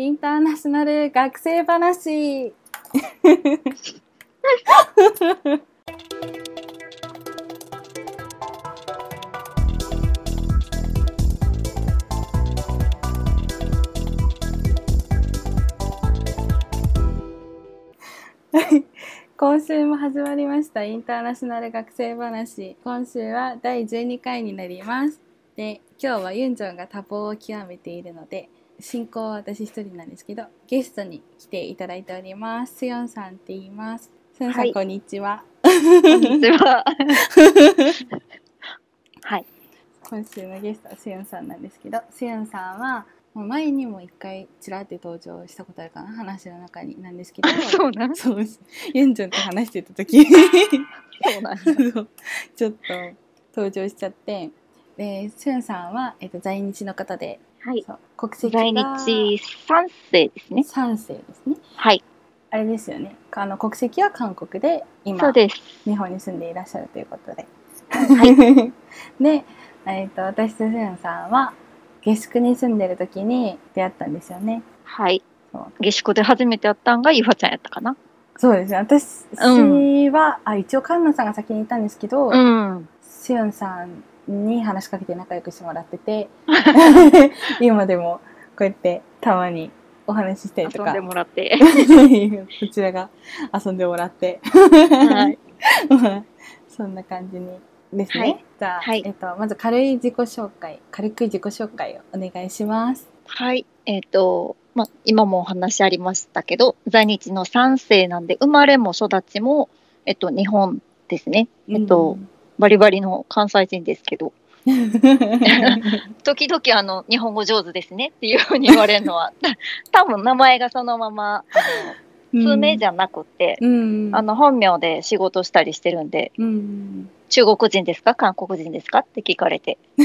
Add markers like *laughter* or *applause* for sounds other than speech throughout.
インターナショナル学生話。今週も始まりましたインターナショナル学生話。今週は第12回になります。で今日はユンジョンが多忙を極めているので進行は私一人なんですけどゲストに来ていただいております。スヨンさんって言います。スヨンさん、はい。こんにちは。こんにちは。*laughs* はい。今週のゲストはスヨンさんなんですけどスヨンさんはもう前にも一回ちらって登場したことあるかな話の中になんですけど。*laughs* そうなん。そそうです。ユンジョンと話してた時うなん。*laughs* ちょっと登場しちゃって。でスヨンさんは、えっと、在日の方ではい。国籍在が日三世ですね。3世ですねはい。あれですよねあの国籍は韓国で今そうです。日本に住んでいらっしゃるということで、は *laughs* で、えっと私とスヨンさんは下宿に住んでる時に出会ったんですよねはい。下宿で初めて会ったんがゆはちゃんやったかな？そうですね私うは、あ一応カンナさんが先にいたんですけど、うん。スヨンさんに話しかけて仲良くしてもらってて *laughs* 今でもこうやってたまにお話ししたりとか遊んでもらって。*laughs* こちらが遊んでもらってはい。*laughs* そんな感じにですね、はいじゃあ、はいえっと、まず軽い自己紹介軽く自己紹介をお願いしますはい。えっ、と、まあ、今もお話ありましたけど、在日の三世なんで、生まれも育ちも、えっと、日本ですね。えっと、バリバリの関西人ですけど、う *laughs* ん時々あの、日本語上手ですねっていうふうに言われるのは、*laughs* 多分名前がそのまま、あの、通名じゃなくて、うん。あの、本名で仕事したりしてるんで、うん。中国人ですか？韓国人ですか？って聞かれて、*laughs*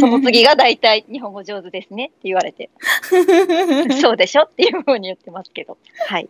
その次が大体日本語上手ですねって言われて、そうでしょ？っていうふうに言ってますけど、はい、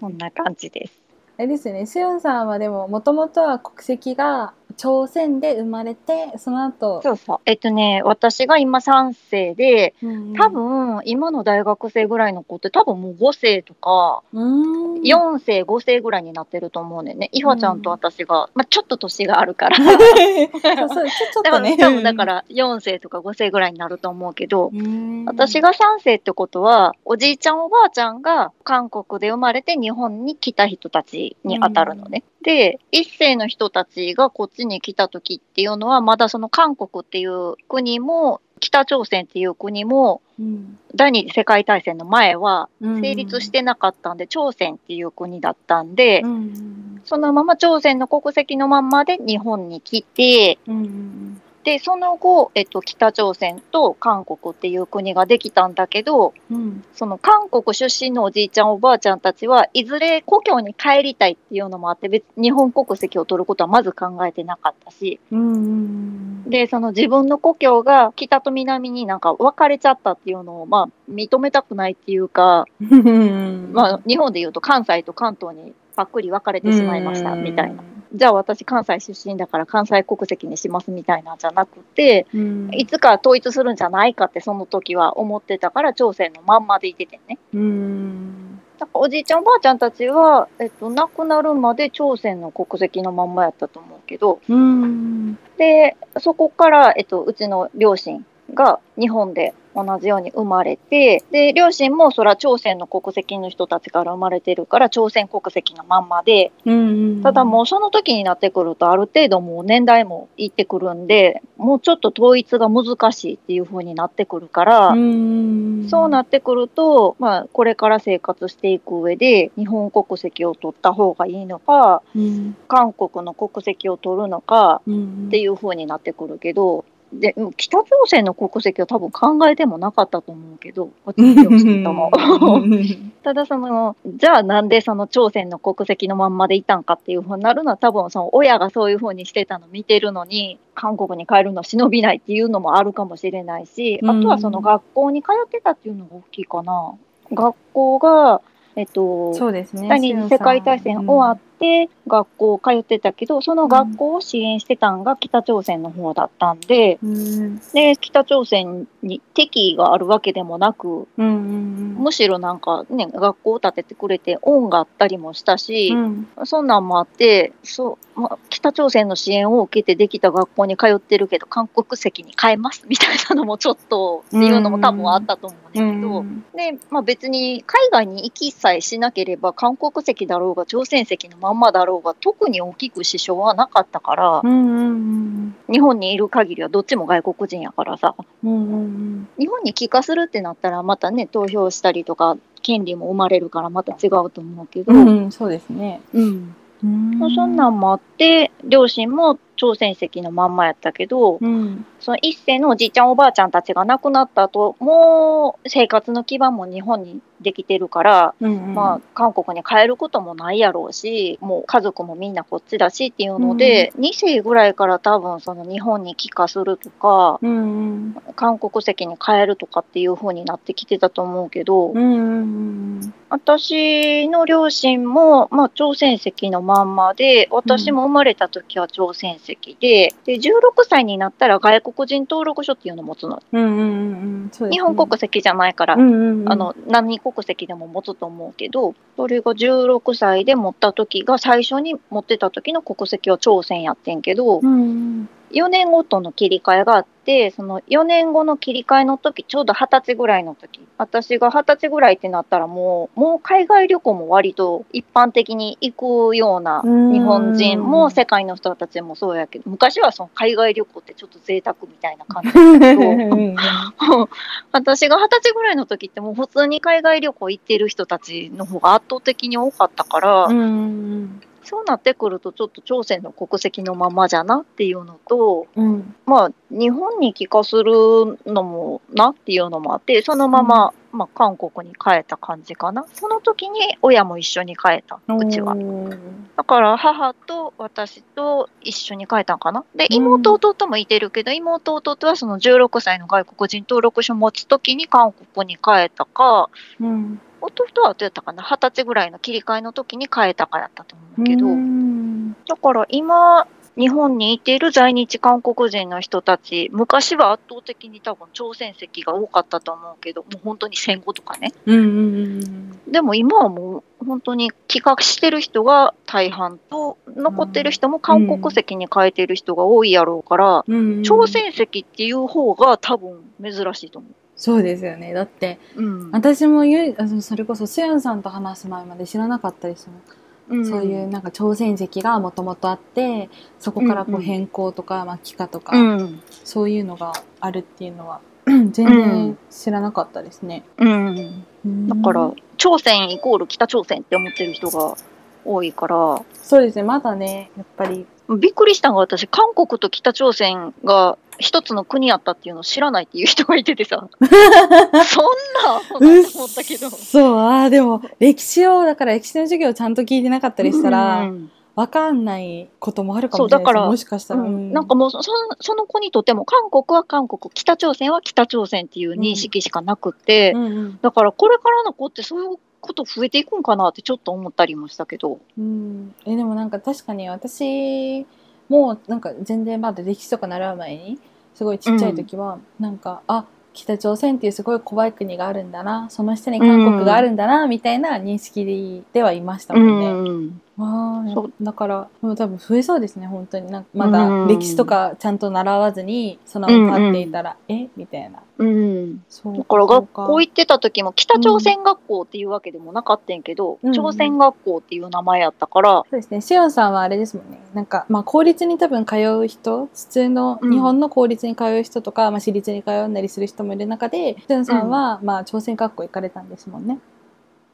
そんな感じです。あれですよね。スヨンさんはでももともとは国籍が朝鮮で生まれてその後そうそう。えっとね、私が今3世で、うん多分今の大学生ぐらいの子って多分もう5世とか、うん4世、5世ぐらいになってると思うねんね。いはちゃんと私が、まあちょっと年があるから。*laughs* そうそうちょっだかとねら *laughs* 多分だから4世とか5世ぐらいになると思うけど、うん私が3世ってことは、おじいちゃんおばあちゃんが韓国で生まれて日本に来た人たちに当たるのね。で、1世の人たちがこっちに来た時っていうのは、まだその韓国っていう国も、北朝鮮っていう国も、うん。第二次世界大戦の前はうん。成立してなかったんで、朝鮮っていう国だったんで、うん。そのまま朝鮮の国籍のまんまで日本に来て、うんで、その後、えっと、北朝鮮と韓国っていう国ができたんだけど、うん。その韓国出身のおじいちゃんおばあちゃんたちはいずれ故郷に帰りたいっていうのもあって別日本国籍を取ることはまず考えてなかったし。うんでその自分の故郷が北と南になんか分かれちゃったっていうのをまあ認めたくないっていうか、う *laughs* んまあ、日本でいうと関西と関東にぱっくり分かれてしまいましたみたいな。じゃあ私関西出身だから関西国籍にしますみたいなんじゃなくてうん。いつか統一するんじゃないかってその時は思ってたから朝鮮のまんまでいててね。うん。だからおじいちゃんおばあちゃんたちは、えっと、亡くなるまで朝鮮の国籍のまんまやったと思うけど、うん。で、そこから、えっと、うちの両親が日本で同じように生まれて、で、両親もそら朝鮮の国籍の人たちから生まれてるから、朝鮮国籍のまんまで、うんただもうその時になってくると、ある程度もう年代もいってくるんで、もうちょっと統一が難しいっていう風になってくるから、うんそうなってくると、まあ、これから生活していく上で、日本国籍を取った方がいいのか、うん。韓国の国籍を取るのかうん。っていう風になってくるけど、でうん北朝鮮の国籍は多分考えてもなかったと思うけど、こっちの両親とも。*laughs* ただその、じゃあなんでその朝鮮の国籍のまんまでいたんかっていう風になるのは多分その親がそういう風にしてたの見てるのに、韓国に帰るの忍びないっていうのもあるかもしれないし、あとはその学校に通ってたっていうのが大きいかな。学校が、えっと、そうですね第二次世界大戦終わっで学校通ってたけどその学校を支援してたんが北朝鮮の方だったんで,、うん。で北朝鮮に敵意があるわけでもなくうんうんむしろなんかね学校を建ててくれて恩があったりもしたし、うん。そんなんもあってそう、まあ、北朝鮮の支援を受けてできた学校に通ってるけど韓国籍に変えますみたいなのもちょっとっていうのも多分あったと思う。んだけど。うん。で、まあ、別に海外に行きさえしなければ韓国籍だろうが朝鮮籍のまんまだろうが特に大きく支障はなかったからうんうん日本にいる限りはどっちも外国人やからさ。うんうん日本に帰化するってなったらまたね投票したりとか権利も生まれるからまた違うと思うけど、うんうんそうですね。うん。うん。そんなんもあって両親も朝鮮籍のまんまやったけどうん。その一世のおじいちゃんおばあちゃんたちが亡くなった後もう生活の基盤も日本にできてるからうんまあ、韓国に帰ることもないやろうし、もう家族もみんなこっちだしっていうので、2世ぐらいから多分その日本に帰化するとか、うんうん。韓国籍に帰るとかっていう風になってきてたと思うけど、うんうん私の両親も、まあ、朝鮮籍のまんまで、私も生まれた時は朝鮮籍で、で、16歳になったら外国人登録書っていうのを持つの。うんうんうんね。日本国籍じゃないからう、んうんうん。あの何国籍でも持つと思うけど、それが16歳で持った時が、最初に持ってた時の国籍は朝鮮やってんけど、うんうん4年ごとの切り替えがあって、その4年後の切り替えの時、ちょうど20歳ぐらいの時、私が20歳ぐらいってなったらもう、もう海外旅行も割と一般的に行くようなうん。日本人も世界の人たちもそうやけど、昔はその海外旅行ってちょっと贅沢みたいな感じだけど、*laughs* 私が二十歳ぐらいの時ってもう普通に海外旅行行ってる人たちの方が圧倒的に多かったから、そうなってくるとちょっと朝鮮の国籍のままじゃなっていうのと、うんまあ日本に帰化するのもなっていうのもあって、そのまま、まあ韓国に帰った感じかな。その時に親も一緒に帰った、うちは。だから母と私と一緒に帰ったんかな。で、妹弟もいてるけど、妹弟はその16歳の外国人登録書持つ時に韓国に帰ったか、うん弟はどうやったかな？二十歳ぐらいの切り替えの時に変えたかやったと思うけど、うん。だから今日本にいている在日韓国人の人たち昔は圧倒的に多分朝鮮籍が多かったと思うけどもう本当に戦後とかね。うんうんでも今はもう本当に帰化してる人が大半と残ってる人も韓国籍に変えてる人が多いやろうから、うん朝鮮籍っていう方が多分珍しいと思そうですよね。だってう。うん。私もゆそれこそスヤンさんと話す前まで知らなかったですもんうん。そういうなんか朝鮮籍がもともとあってそこからこうんううん。変更とか、まあ、帰化とか、うん。そういうのがあるっていうのは *clears throat* 全然知らなかったですね。うん。うん。だから、朝鮮イコール北朝鮮って思ってる人が多いから、そうですね。まだねやっぱり。びっくりしたのが私、韓国と北朝鮮が一つの国やったっていうのを知らないっていう人がいててさ、*laughs* そんなと思ったけど。そうあーでも歴史をだから歴史の授業をちゃんと聞いてなかったりしたうらん。わかんないこともあるかもしれないもしかしたら、うん。なんかもうそそその子にとっても韓国は韓国、北朝鮮は北朝鮮っていう認識しかなくて、うんうん。だからこれからの子ってそういうこと増えていくんかなってちょっと思ったりもしたけど。うん、えでもなんか確かに私もなんか全然まだ歴史とか習う前にすごいちっちゃい時は、なんかあ北朝鮮っていうすごい怖い国があるんだなその下に韓国があるんだな、みたいな認識でではいましたもんね。うんああそう。だからもう多分増えそうですね本当に。なんかまだ歴史とかちゃんと習わずにそのまま立っていたら、え？みたいな。うん。そうだから学校行ってた時も北朝鮮学校っていうわけでもなかったんやけど、うん朝鮮学校っていう名前やったから、そうですね。しおんさんはあれですもんね。なんかまあ公立に多分通う人普通のうん。日本の公立に通う人とか、まあ、私立に通うんだりする人もいる中でしおんさんは、まあ朝鮮学校行かれたんですもんね。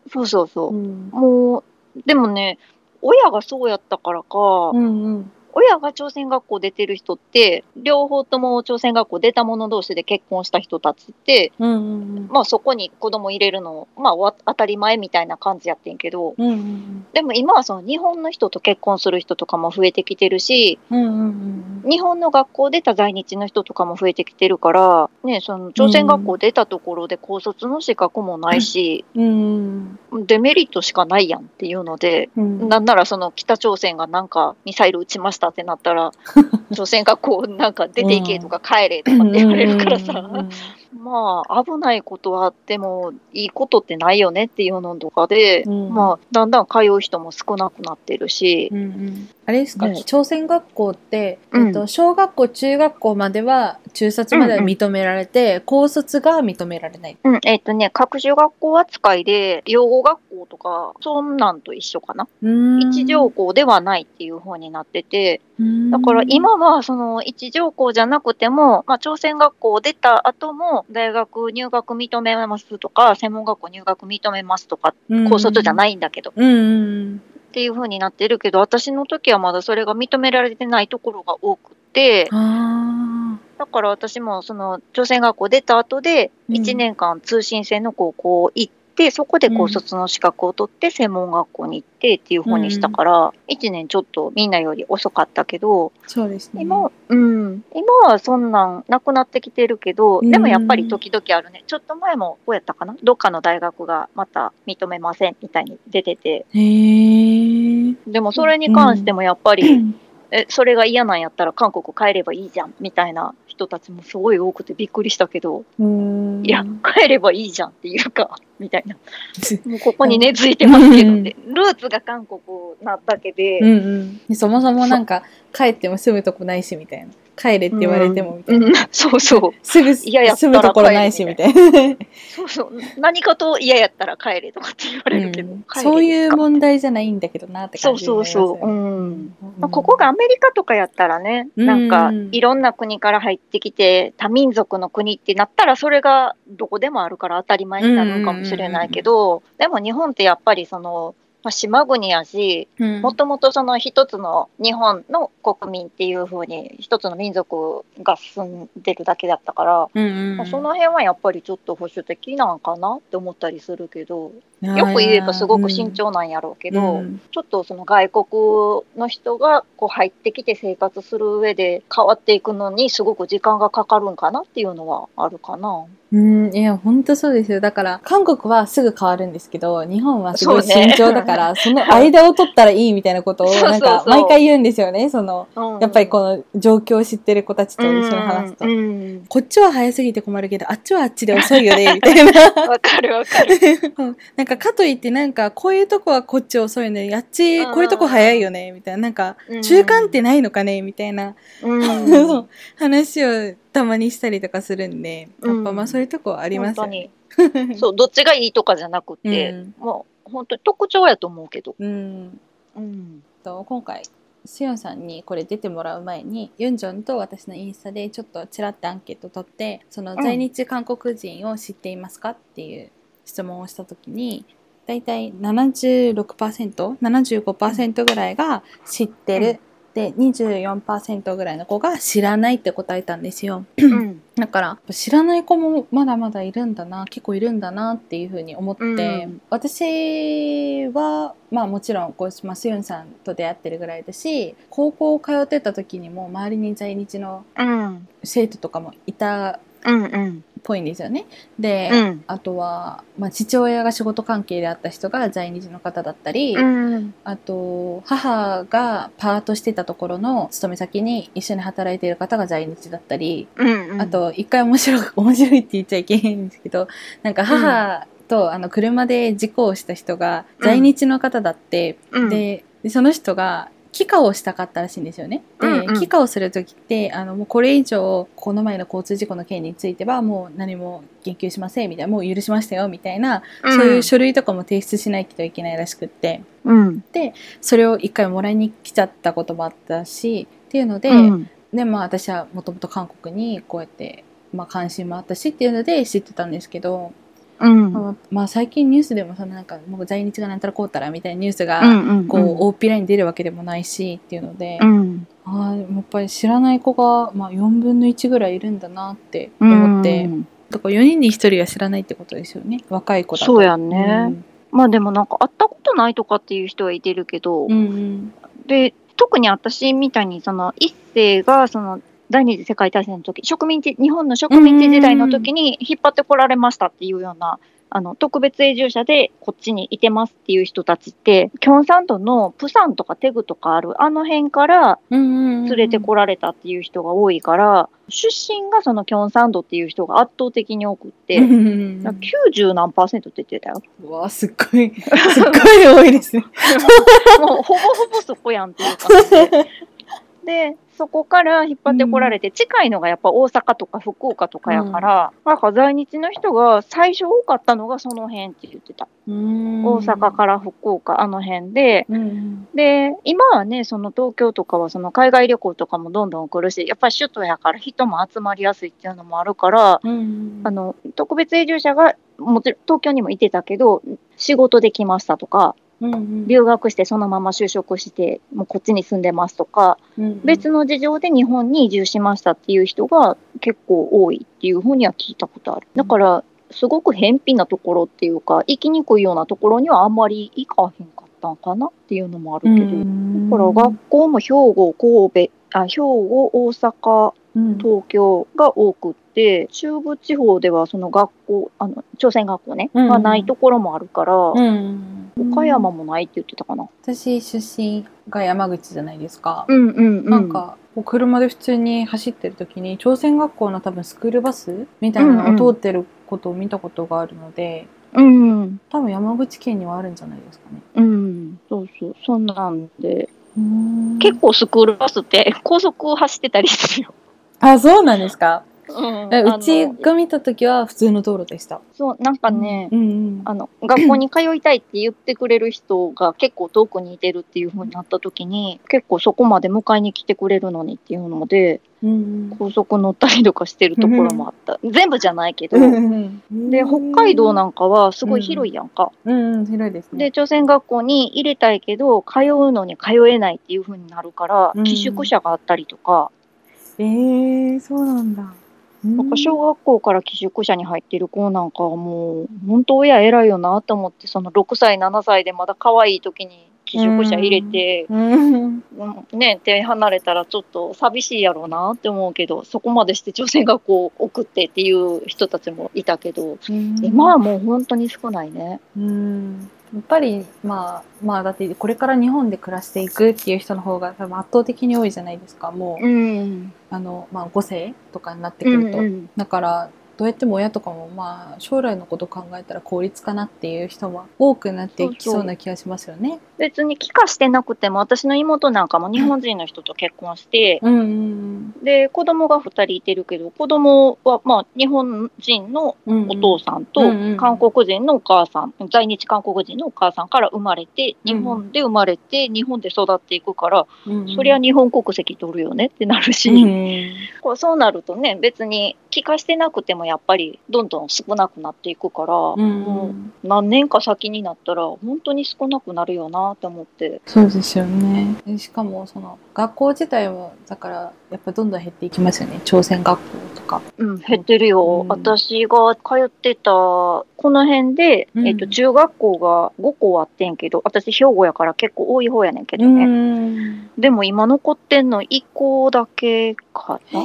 そうそうそう。う。ん。もう、でもね、親がそうやったからか、うんうん。親が朝鮮学校出てる人って、両方とも朝鮮学校出た者同士で結婚した人たちって、うんうんまあそこに子供入れるの、まあわ当たり前みたいな感じやってんけど、うんうんでも今はその日本の人と結婚する人とかも増えてきてるし、うんうんうん日本の学校出た在日の人とかも増えてきてるから、ね、その朝鮮学校出たところで高卒の資格もないし、うんうん。デメリットしかないやんっていうので、うん。なんならその北朝鮮がなんかミサイル撃ちましたってなったら、*laughs* 朝鮮がこうなんか出ていけとか帰れとかって言われるからさ、まあ危ないことはあってもいいことってないよねっていうのとかで、うん。まあだんだん通う人も少なくなってるし、うんうんあれですか、ね。朝鮮学校って、うんえっと、小学校中学校までは中卒までは認められて、高卒が認められない。うん、えっ、とね、各種学校扱いで、養護学校とか、そんなんと一緒かな。一条校ではないっていう方になってて、だから今はその一条校じゃなくても、まあ、朝鮮学校出た後も大学入学認めますとか、専門学校入学認めますとか、高卒じゃい。ないんだけど、っていう風になってるけど、私の時はまだそれが認められてないところが多くてだから私もその朝鮮学校出た後でうん。1年間通信制の高校行って、そこで高卒の資格を取って専門学校に行ってっていう風にしたから、1年ちょっとみんなより遅かったけど、あ、そうですね。今、うん、今はそんなんなくなってきてるけど、うんでもやっぱり時々あるね。ちょっと前もこうやったかな？どっかの大学がまた認めませんみたいに出てて、へえ。でもそれに関してもやっぱり、うんえ、それが嫌なんやったら韓国帰ればいいじゃんみたいな人たちもすごい多くてびっくりしたけど、うん。いや、帰ればいいじゃんっていうか、*laughs* みたいな。*laughs* もうここに根付いてますけどね。ルーツが韓国なだけで、うんうん。そもそもなんか、帰っても住むとこないしみたいな。帰れって言われてもみたいな。うん *laughs* そうそう。すぐ嫌やったら住むところないしみたいな。そうそう。何かと嫌やったら帰れとかって言われるけど。うんそういう問題じゃないんだけどなってそう感じそうりますよねそう。うん。まあ、うんここがアメリカとかやったらね、うんなんかいろんな国から入ってきて多民族の国ってなったらそれがどこでもあるから当たり前になるんかもしれないけど、でも日本ってやっぱりその、まあ、島国やし、うん。もともとその一つの日本の国民っていう風に一つの民族が住んでるだけだったから、うんうんまあその辺はやっぱりちょっと保守的なんかなって思ったりするけど、よく言えばすごく慎重なんやろうけど、うんちょっとその外国の人がこう入ってきて生活する上で変わっていくのにすごく時間がかかるんかなっていうのはあるかな。うん、いや、本当そうですよ。だから、韓国はすぐ変わるんですけど、日本はすごい慎重だから、*laughs* その間を取ったらいいみたいなことを、なんか、毎回言うんですよね。その、やっぱりこの状況を知ってる子たちと一緒に話すと。うんうんこっちは早すぎて困るけど、あっちはあっちで遅いよね、*laughs* みたいな。わかるわかる。*laughs* うんなんか、かといって、なんか、こういうとこはこっち遅いのに、あっち、こういうとこ早いよね、みたいな。なんか、中間ってないのかね、みたいな。うん *laughs* 話をたまにしたりとかするんで、やっぱまあそういうとこありますよね。そう、どっちがいいとかじゃなくて、うんもう本当に特徴やと思うけど。うん。うん。と今回、しおんさんにこれ出てもらう前に、ユンジョンと私のインスタでちょっとちらっとアンケート取って、そのうん在日韓国人を知っていますかっていう質問をしたときに、だいたい76%、75%ぐらいが知ってる。で、24%ぐらいの子が知らないって答えたんですよ。うん。*clears throat* だから知らない子もまだまだいるんだな結構いるんだなっていうふうに思って、うん私はまあもちろんこう、まあ、スユンさんと出会ってるぐらいだし高校通ってた時にも周りに在日のうん。生徒とかもいたうん。うん。っぽいんですよね。で、うん。あとは、まあ、父親が仕事関係であった人が在日の方だったり、うん。あと母がパートしてたところの勤め先に一緒に働いている方が在日だったり、うん。あ、と、一回面白く、面白いって言っちゃいけないんですけど、なんか母と、あの、車で事故をした人が在日の方だって、でその人が、帰化をしたかったらしいんですよね。で、うんうん帰化をするときって、あの、もうこれ以上、この前の交通事故の件については、もう何も言及しません、みたいな、もう許しましたよ、みたいな、そういう書類とかも提出しないといけないらしくって、うん。それを一回もらいに来ちゃったこともあったし、っていうので、うん。でまあ私はもともと韓国にこうやって、まあ、関心もあったしっていうので知ってたんですけど、うん。まあ、まあ最近ニュースでもそのなんかもう在日がなんたらこうたらみたいなニュースがうん。うん。こう大っぴらに出るわけでもないしっていうので、うん。ああやっぱり知らない子が、まあ、4分の1ぐらいいるんだなって思って、うんだから4人に1人が知らないってことですよね若い子だと。そうやんね。まあでもなんか会ったことないとかっていう人はいてるけど、うんうんで、特に私みたいにその一世がその第二次世界大戦の時、植民地、日本の植民地時代の時に引っ張ってこられましたっていうようなあの、特別永住者でこっちにいてますっていう人たちって、キョンサンドのプサンとかテグとかある、あの辺から連れてこられたっていう人が多いから、出身がそのキョンサンドっていう人が圧倒的に多くって、うん90何パーセントって言ってたよ。うわすっごいすっごい多いですね。*laughs* もうほぼほぼそこやんっていう感じで。*laughs* で、そこから引っ張ってこられて、近いのがやっぱ大阪とか福岡とかやから、なんか在日の人が最初多かったのがその辺って言ってた。大大阪から福岡、あの辺で、うんで、今はね、その東京とかはその海外旅行とかもどんどん来るし、やっぱり首都やから人も集まりやすいっていうのもあるから、うんあの、特別永住者が、もちろん東京にもいてたけど、仕事で来ましたとか、うん留学してそのまま就職して、もうこっちに住んでますとか、うん別の事情で日本に移住しましたっていう人が結構多いっていうふうには聞いたことある。だから、すごく偏僻なところっていうか、行きにくいようなところにはあんまり行かへんかったんかなっていうのもあるけど、うん。だから学校も兵庫、神戸、あ兵庫、大阪、うん東京が多くって、中部地方ではその学校、あの朝鮮学校ね、うんがないところもあるから、うん岡山もないって言ってたかな。私出身が山口じゃないですか。うんうんうん。なんか車で普通に走ってる時に朝鮮学校の多分スクールバスみたいなのが通ってることを見たことがあるので、うん、多分山口県にはあるんじゃないですかね。うん、そうそう、そんなんで、結結構スクールバスって高速を走ってたりするよ。あそうなんですか？うんえうちが見た時は普通の道路でした。そう、なんかね、うんうんあの、学校に通いたいって言ってくれる人が結構遠くにいてるっていう風になった時に、結構そこまで迎えに来てくれるのにっていうので、うん高速乗ったりとかしてるところもあった。全部じゃないけど、うんで、北海道なんかはすごい広いやんか。うんうん広いですね。で、朝鮮学校に入れたいけど、通うのに通えないっていう風になるから、うん寄宿舎があったりとか、えー、そうなんだ。なんか小学校から寄宿舎に入ってる子なんかはもう、本当親偉いよなと思って、その6歳、7歳でまだ可愛い時に寄宿舎入れて、うん。うん。ね、手離れたらちょっと寂しいやろうなって思うけど、そこまでして朝鮮学校送ってっていう人たちもいたけど、今はもう本当に少ないね。うんやっぱりまあまあだってこれから日本で暮らしていくっていう人の方が多分圧倒的に多いじゃないですかもう、うん。あのまあ5世とかになってくると、うんだからどうやっても親とかもまあ将来のこと考えたら効率かなっていう人は多くなっていきそうな気がしますよね。別に帰化してなくても、私の妹なんかも日本人の人と結婚して、うんうんで、子供が2人いてるけど、子供はまあ日本人のうんお父さんと韓国人のお母さん、在日韓国人のお母さんから生まれて、日本で生まれて、日本で育っていくから、うんうん。そりゃ日本国籍取るよねってなるし、うん。こうそうなるとね、別に帰化してなくてもやっぱりどんどん少なくなっていくから、うん。もう何年か先になったら本当に少なくなるよなって思って。そうですよね。しかもその学校自体はだからやっぱどんどん減っていきますよね。朝鮮学校とか。うん、減ってるよ。うん私が通ってた、この辺で、うんえっと、中学校が5校あってんけど、私兵庫やから結構多い方やねんけどね。ん。でも今残ってんの1校だけかな。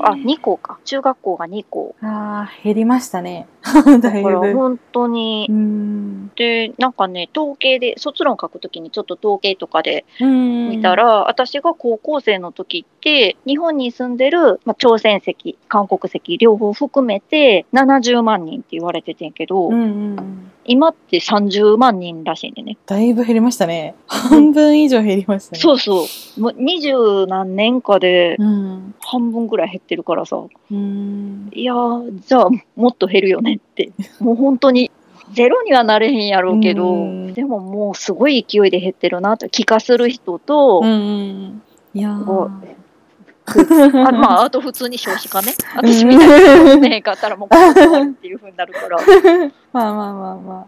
あ、2校か。中学校が2校。あー減りましたね。だ *laughs* だいぶ。から本当にう、ん。で、なんかね、統計で、卒論書くときにちょっと統計とかでうん見た、ら、私が高校生の時って、日本に住んでる、まあ、朝鮮籍、韓国籍、両方含めて70万人って言われててんけど、うんうんうん。今って30万人らしいねんね。だいぶ減りましたね。半分以上減りましたね。そうそう。もう二十何年かでうん。半分ぐらい減ってるからさ。うん。いやー、じゃあもっと減るよねって。もう本当に。ゼロにはなれへんやろうけど、うんでももうすごい勢いで減ってるなと。帰化する人と、うんうん。いや。あまあ、*laughs* あと普通に少子化ね。私みたいなねへんかったらもうここ終わりっていう風になるから。*laughs* まあまあまあまあ。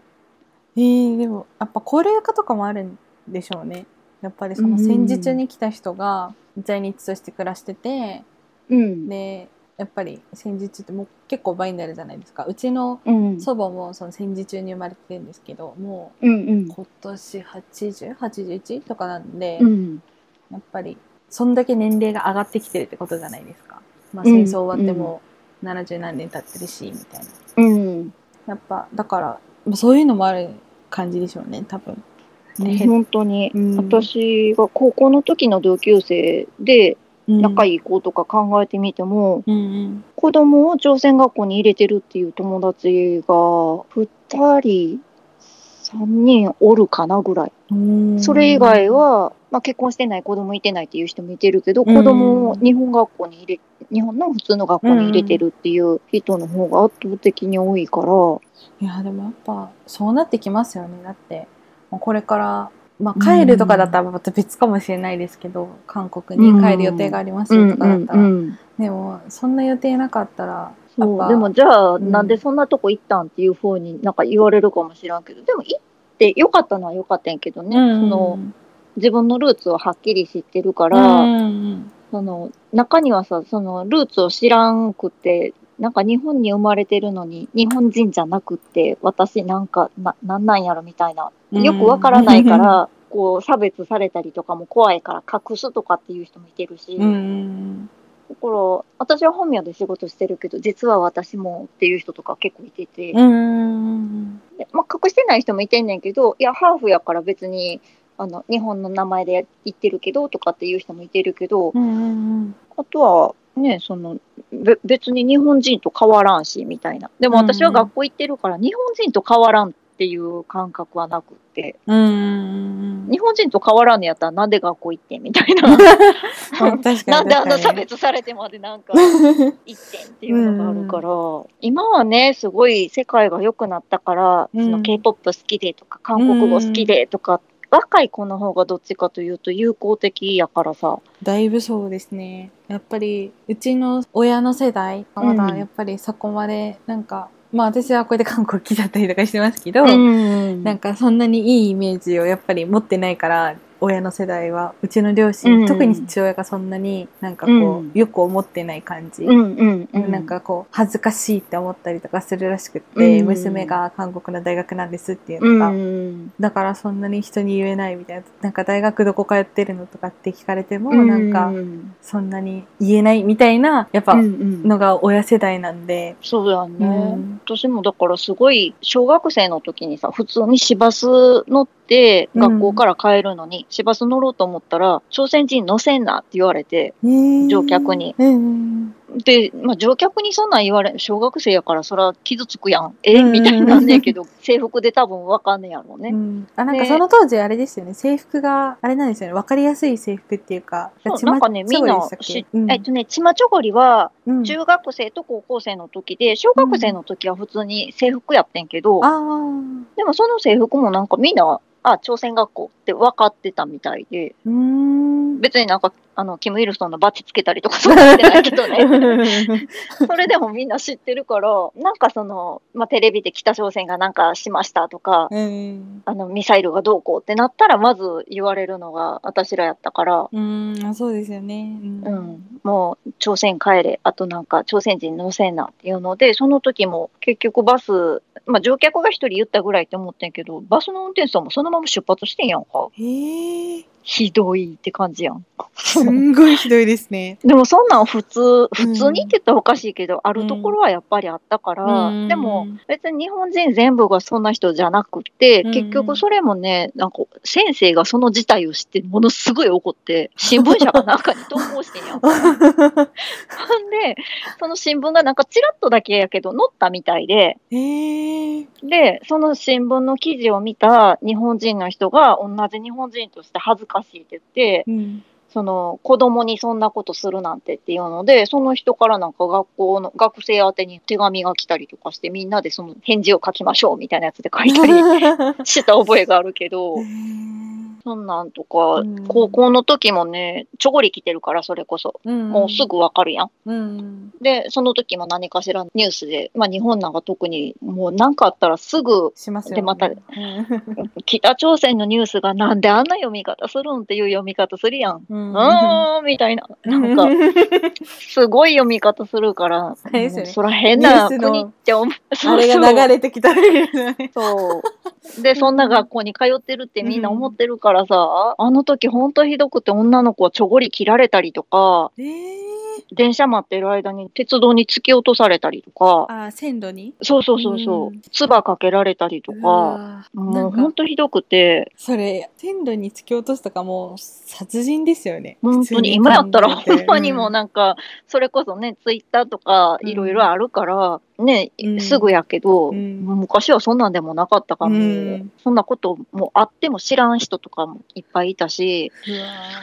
えー、でも、やっぱ高齢化とかもあるんでしょうね。やっぱりその戦時中に来た人が在日として暮らしてて、うん。で、やっぱり戦時中ってもう結構倍になるじゃないですか。うちのうん。祖母もその戦時中に生まれてるんですけど、もう今年80、81とかなんで、うん。やっぱりそんだけ年齢が上がってきてるってことじゃないですか。まあうん。戦争終わっても70何年経ってるし、みたいな。うん。やっぱだからそういうのもある感じでしょうね多分。ね本当に、うん。私が高校の時の同級生で仲いいいい子とか考えてみても、うん子供を朝鮮学校に入れてるっていう友達が2人3人おるかなぐらい。うん。それ以外は、まあ、結婚してない子供いてないっていう人もいてるけど、うん。子供を日本学校に入れ日本の普通の学校に入れてるっていう人の方が圧倒的に多いから、いやでもやっぱそうなってきますよね。だってもうこれからまあ帰るとかだったらまた別かもしれないですけど、韓国に帰る予定がありますよとかだったら、ん、でもそんな予定なかったらそう。でもじゃあ、うん。なんでそんなとこ行ったんっていうふうになんか言われるかもしれんけどでも行ってよかったのはよかったんやけどね、うん。その自分のルーツをはっきり知ってるかうら、んその中にはさそのルーツを知らんくてなんか日本に生まれてるのに日本人じゃなくって私なんかななんなんやろみたいなよくわからないから、*laughs* こう差別されたりとかも怖いから隠すとかっていう人もいてるし、うんうんだから私は本名で仕事してるけど実は私もっていう人とか結構いてて、まあ、隠してない人もいてんねんけどいやハーフやから別にあの日本の名前で言ってるけどとかっていう人もいてるけどあとはねそのべ別に日本人と変わらんしみたいな。でも私は学校行ってるから日本人と変わらんっていう感覚はなくって。うん。うん日本人と変わらんのやったらなんで学校行ってんみたいな。*laughs* なんであんな確かに。差別されてまでなんか行ってんっていうのがあるから、今はねすごい世界が良くなったから、うん。その K-POP 好きでとか韓国語好きでとか、若い子の方がどっちかというと友好的やからさ。だいぶそうですね。やっぱりうちの親の世代がまだやっぱりそこまでなんか、まあ私はこうやって韓国来ちゃったりとかしてますけど、うん。なんかそんなにいいイメージをやっぱり持ってないから親の世代はうちの両親、うん特に父親がそんなになんかこう、うん。よく思ってない感じ、うんうんうん。なんかこう恥ずかしいって思ったりとかするらしくって、うん。娘が韓国の大学なんですっていううのが、んだからそんなに人に言えないみたいな。なんか大学どこ通ってるのとかって聞かれても、なんかうん。そんなに言えないみたいなやっぱのが親世代なんで、そうだね、うん。私もだからすごい小学生の時にさ普通に市バス乗って学校から帰るのに、市バス乗ろうと思ったら朝鮮人乗せんなって言われて乗客に。うんうんで、まあ、乗客にそんなん言われ小学生やからそら傷つくやん。え？うんみたいになんねんけど *laughs* 制服で多分わかんねやろうね。うん。あなんかねその当時あれですよね。制服があれなんですよね。わかりやすい制服っていうかそうなんかねみんなし、えっとねちまちょごりはうん。中学生と高校生の時で小学生の時は普通に制服やってんけど、あー。でもその制服もなんかみんな、あ、朝鮮学校って分かってたみたいで、別になんか、あの、キム・イルソンのバッジつけたりとかそうなってないけどね。*laughs* それでもみんな知ってるから、なんかその、まあ、テレビで北朝鮮がなんかしましたとか、うん。あの、ミサイルがどうこうってなったら、まず言われるのが私らやったから、うんあそうですよね。うん。うん、もう朝鮮帰れ、あとなんか朝鮮人乗せんなっていうので、その時も結局バス、まあ乗客が一人言ったぐらいって思ってんけど、バスの運転手さんもそのまま出発してんやんか。へえひどいって感じやん。すんごいひどいですね。*laughs* でもそんなん普通、普通にって言ったらおかしいけど、あるところはやっぱりあったから、うん。でも別に日本人全部がそんな人じゃなくて、うん。結局それもね、なんか先生がその事態を知ってものすごい怒って、新聞社が中に投稿してんやん。ほ *laughs* んで、その新聞がなんかちらっとだけやけど載ったみたいで、で、その新聞の記事を見た日本人の人が同じ日本人として恥ずかしいって言って、うん。その子供にそんなことするなんてっていうので、その人からなんか学校の学生宛てに手紙が来たりとかして、みんなでその返事を書きましょうみたいなやつで書いたり *laughs* した覚えがあるけど、そんなんとか、うん高校の時もね、ちょごり来てるから、それこそ。もうすぐわかるやん。うんで、その時も何かしらニュースで、まあ日本なんか特にもう何かあったらすぐしますよねでまたうん北朝鮮のニュースがなんであんな読み方するんっていう読み方するやん。ううんーんみたいな。なんか、すごい読み方するから、ねそら変な国って思う。あれが流れてきたらいい。ねそう。で、そんな学校に通ってるってみんな思ってるからさ、あの時ほんとひどくて女の子はちょごり切られたりとか、え電車待ってる間に鉄道に突き落とされたりとか、あー線路に？そうそうそうそう。うん。唾かけられたりとうか、もうほんとひどくて、それ線路に突き落とすとかもう殺人ですよね。本当に。今やったらほんまにもうなんか、それこそね、ツイッターとかいろいろあるから、ね、うん。すぐやけど、うん。昔はそんなんでもなかったから、も。ううん。そんなこともあっても知らん人とかもいっぱいいたし、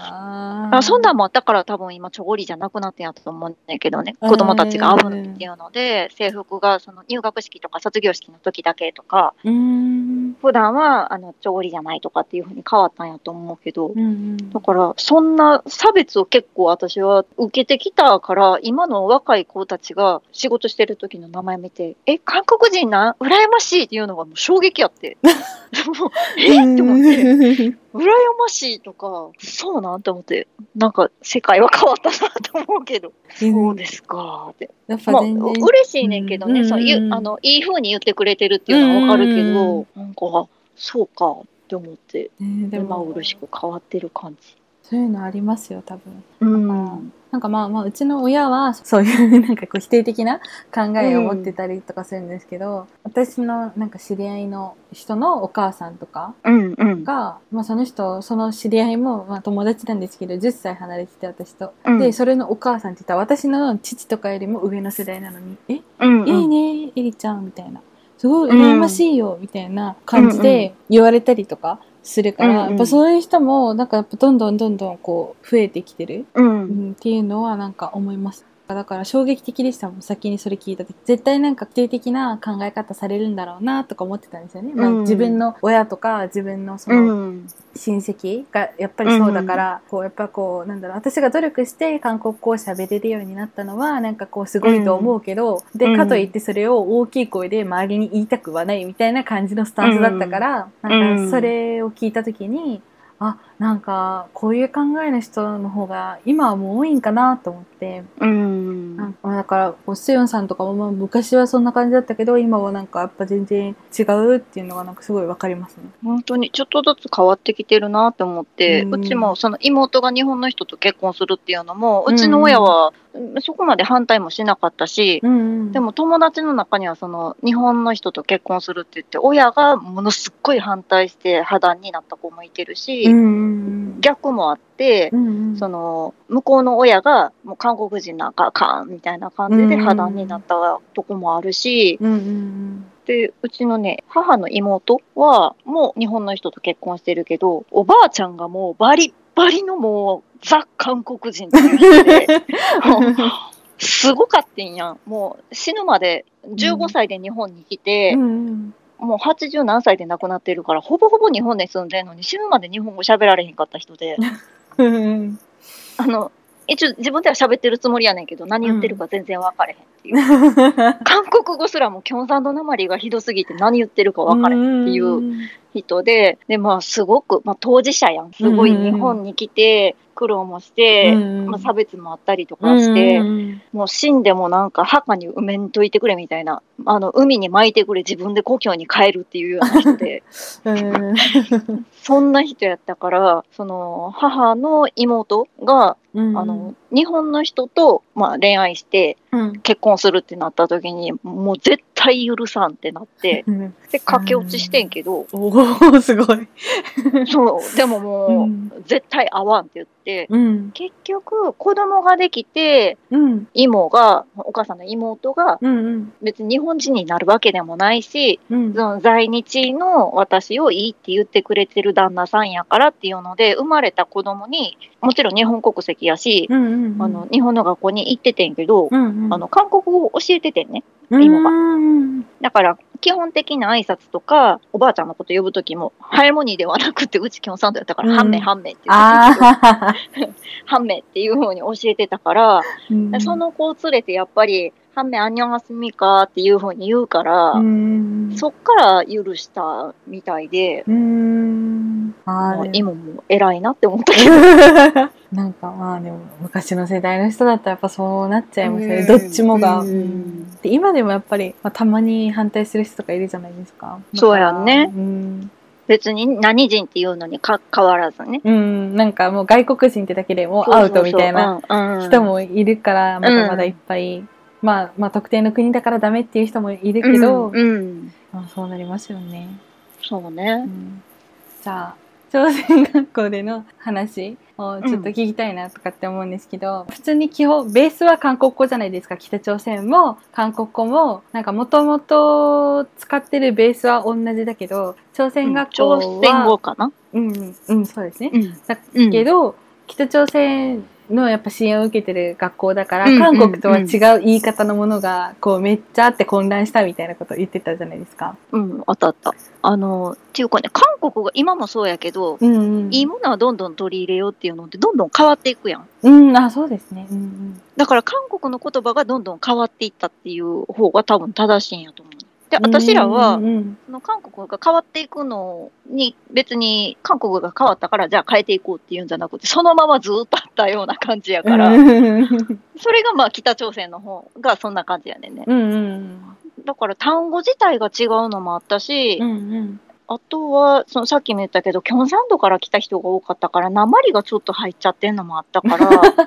あそんなんもあったから多分今ちょごりじゃなくなってんやと思うんだけどね、うん。子供たちが危ないっていうので、制服がその入学式とか卒業式の時だけとか、うーん。普段はあのちょごりじゃないとかっていうふうに変わったんやと思うけど、うんうん。だから、そんな差別を結構私は受けてきたから、今の若い子たちが仕事してる時の名前見て、え、韓国人な？ん羨ましいっていうのがもう衝撃やって。*laughs* もうえ？って思って、羨ましいとか、そうなんて思って、なんか世界は変わったなと思うけど、そうですかって。やっぱまあ、嬉しいねんけどね、うんそういううんあのいい風に言ってくれてるっていうのはわかるけど、うんなんか、そうかって思って、ねでも。今嬉しく変わってる感じ。そういうのありますよ多分。うん。なんかまあまあうちの親はそういうなんかこう否定的な考えを持ってたりとかするんですけど、私のなんか知り合いの人のお母さんとかうんうん。が、まあ、その人その知り合いもまあ友達なんですけど10歳離れてて私と、うん。でそれのお母さんって言ったら私の父とかよりも上の世代なのに「え？うんうん、いいねエリちゃん」みたいな「すごい羨ましいよ」みたいな感じで言われたりとかするから、うんうんやっぱそういう人もなんかやっぱどんどんどんどんこう増えてきてる、う。うんん、っていうのはなんか思います。だから衝撃的でしたもん先にそれ聞いた時。絶対なんか否定的な考え方されるんだろうなとか思ってたんですよね、まあうん自分の親とか自分のそのうん。親戚がやっぱりそうだから、こうやっぱこうなんだろう私が努力して韓国語を喋れるようになったのはなんかこうすごいと思うけど、でうん。かといってそれを大きい声で周りに言いたくはないみたいな感じのスタンスだったから、うん。なんかそれを聞いた時にあなんかこういう考えの人の方が今はもう多いんかなと思って、うん。なんかだからスヨンさんとかもまあ昔はそんな感じだったけど今はなんかやっぱ全然違うっていうのがなんかすごいわかりますね。本当にちょっとずつ変わってきてるなって思って、ううんちもその妹が日本の人と結婚するっていうのも、うちの親はうんそこまで反対もしなかったし、うんうん、でも友達の中にはその日本の人と結婚するって言って親がものすっごい反対して破談になった子もいてるし、うんうん逆もあって、うんうん。その向こうの親がもう韓国人なんかあかんみたいな感じで破談になったとこもあるし、うんうんでうちのね母の妹はもう日本の人と結婚してるけどおばあちゃんがもうバリッバリのもうザ韓国人っていう人で *laughs* *laughs* すごかってんやん。もう死ぬまで15歳で日本に来て、うんうんもう80何歳で亡くなってるからほぼほぼ日本で住んでんのに死ぬまで日本語喋られへんかった人で。うん。あの一応自分では喋ってるつもりやねんけど何言ってるか全然分かれへんっていう、韓国語すらもキョンサンドなまりがひどすぎて何言ってるか分かれへんっていう人で、で、まあ、すごく、まあ、当事者やん。すごい日本に来て、苦労もして、まあ、差別もあったりとかして、うんもう死んでもなんか墓に埋めんといてくれみたいな、あの、海に巻いてくれ、自分で故郷に帰るっていうような人で、*laughs* うん。そんな人やったから、その、母の妹が、うん。あの、日本の人と、まあ、恋愛してうん。結婚するってなった時に、もう絶対許さんってなって、うん。で、駆け落ちしてんけど、おおすごい。そう、でももう、うん。絶対合わんって言って、うん。結局、子供ができて、うん。妹が、お母さんの妹が、うん別に日本人になるわけでもないし、うん。その在日の私をいいって言ってくれてる旦那さんやからっていうので、生まれた子供に、もちろん日本国籍やし、うんうんあの、日本の学校に行っててんけど、うんうん。あの、韓国語を教えててんね。うん今がうん。だから、基本的な挨拶とか、おばあちゃんのこと呼ぶときも、ハイモニーではなくて、うちキョンサンドやったから、うん。ハンメハンメってハンメっていう風 *laughs* に教えてたから、うん。その子を連れてやっぱり、ハンメアンニョンハスミカっていう風に言うから、うん。そっから許したみたいで、うんも。う今も偉いなって思ったけど。*laughs* なんかまあでも昔の世代の人だったらやっぱそうなっちゃいますよね、どっちもが、うん。で今でもやっぱり、まあ、たまに反対する人とかいるじゃないですか。そうやんね。うん。別に何人っていうのにか変わらずね。うん、なんかもう外国人ってだけでもうアウトみたいなな人もいるから、まだまだいっぱい、まあ、まあ特定の国だからダメっていう人もいるけど、うん。うん。まあ、そうなりますよね。うそうね。ん、じゃあ朝鮮学校での話をちょっと聞きたいなとかって思うんですけど、普通に基本ベースは韓国語じゃないですか。北朝鮮も韓国語もなんかもともと使ってるベースは同じだけど朝鮮学校は、朝鮮語かな？うんうんそうですね。うん。だうん。けど、北朝鮮のやっぱ支援を受けてる学校だから、うん韓国とは違う言い方のものがこうめっちゃあって混乱したみたいなことを言ってたじゃないですか。うん、あったあった。あの、っていうかね、韓国が今もそうやけど、うんうん、いいものはどんどん取り入れようっていうのってどんどん変わっていくやん。うん、あそうですね。うんうんだから韓国の言葉がどんどん変わっていったっていう方が多分正しいんやと思う。で、私らはう、んその韓国が変わっていくのに別に韓国が変わったからじゃあ変えていこうっていうんじゃなくてそのままずっとあったような感じやうん、から、うん。*laughs* それがまあ北朝鮮の方がそんな感じやねんね。うんうん。だから単語自体が違うのもあったし、うんあとはそのさっきも言ったけどキョンサンドから来た人が多かったから鉛がちょっと入っちゃってんのもあったから *laughs* だ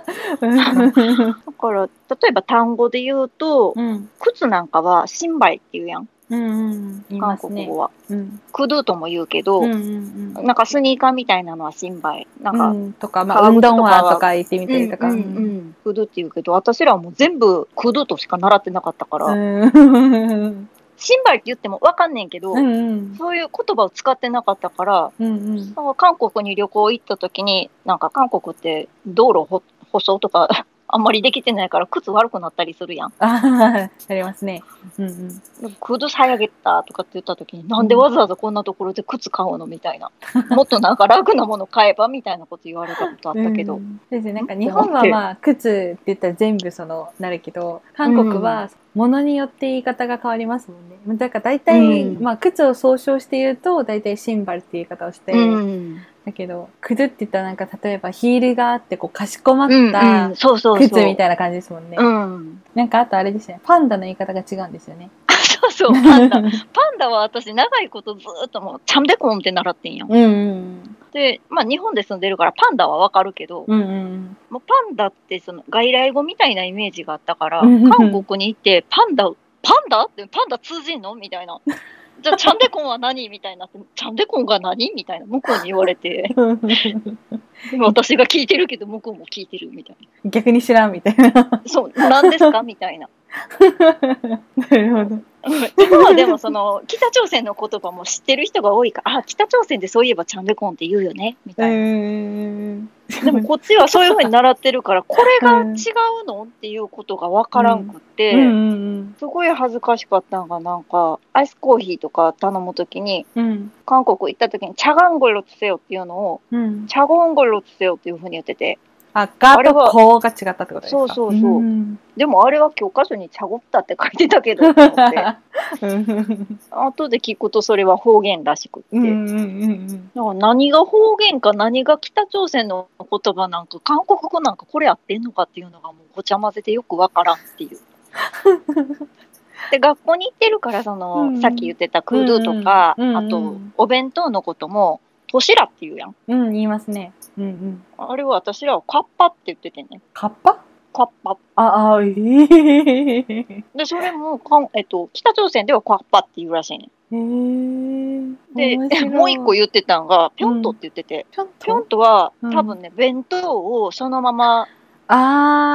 から例えば単語で言うとうん。靴なんかはシンバイって言うやん。うんうん。韓国語。は。うん。クドゥとも言うけど、うんうんなんかスニーカーみたいなのはシンバイ。なんか、うん。とかまあはとか言ってみたりとか。うんうんうん。クドゥって言うけど、私らはもう全部クドゥとしか習ってなかったから、うんシンバイって言ってもわかんねんけど、うんうん。そういう言葉を使ってなかったから、うんうん。韓国に旅行行った時に、なんか韓国って道路ほ舗装とかあんまりできてないから靴悪くなったりするやん。ありますね。うんうん。クドゥさやげたとかって言った時に、なんでわざわざこんなところで靴買うのみたいな。*laughs* もっとなんか楽なもの買えばみたいなこと言われたことあったけど。うんですね。なんか日本はまあ靴って言ったら全部そのなるけど、韓国は物によって言い方が変わりますもんね。だから大体、うんまあ靴を総称して言うと大体シンバルっていう言い方をして、うんだけど、クドゥって言ったらなんか例えばヒールがあってこうかしこまったん、そうそうそう。靴みたいな感じですもんね。うん。なんかあとあれですね。パンダの言い方が違うんですよね。*laughs* そうそう、パンダ。*laughs* パンダは私長いことずーっともう、チャンデコンって習ってんやん。うんうんで、まあ日本で住んでるからパンダはわかるけど、うん。うんうんもうパンダってその外来語みたいなイメージがあったから、うん韓国に行ってパンダ、パンダ *laughs* ってパンダ通じんの？みたいな。じゃあチャンデコンは何みたいになって、チャンデコンが何みたいな向こうに言われて、*laughs* 私が聞いてるけど向こうも聞いてるみたい逆に知らんみたいな。な。そう、何ですか？みたいな。なるほど。今はでもその北朝鮮の言葉も知ってる人が多いから、あ、北朝鮮でそういえばチャンデコンって言うよねみうたいな。ん。でもこっちはそういうふうに習ってるから、*laughs* これが違うのっていうことがわからんくって、うんうんすごい恥ずかしかったのが、なんか、アイスコーヒーとか頼むときに、うん。韓国行ったときに、チャガンゴロツセヨっていうのを、うん。チャゴンゴロツセヨっていうふうに言ってて、あ、がとこうが違ったってことですか？そうそうそう。ん。でもあれは教科書にチャゴッタって書いてたけど、と思ってうん。後で聞くとそれは方言らしくって。うんうんうんだから何が方言か何が北朝鮮の言葉なんか韓国語なんかこれ合ってんのかっていうのがもうごちゃ混ぜてよくわからんっていう。*laughs* で学校に行ってるからその、うん。さっき言ってたクードゥとか、うん。あとお弁当のこともトシラって言うやん。うん。うん、言いますね。うんうん。あれは私らはカッパって言っててね。カッパ？カッパ。あ、あ、ええで、それもかん、えっと、北朝鮮ではカッパって言うらしいね。えー、で、もう一個言ってたんが、ピョントって言ってて、ちょっピョンとトは、うん多分ね、弁当をそのままあ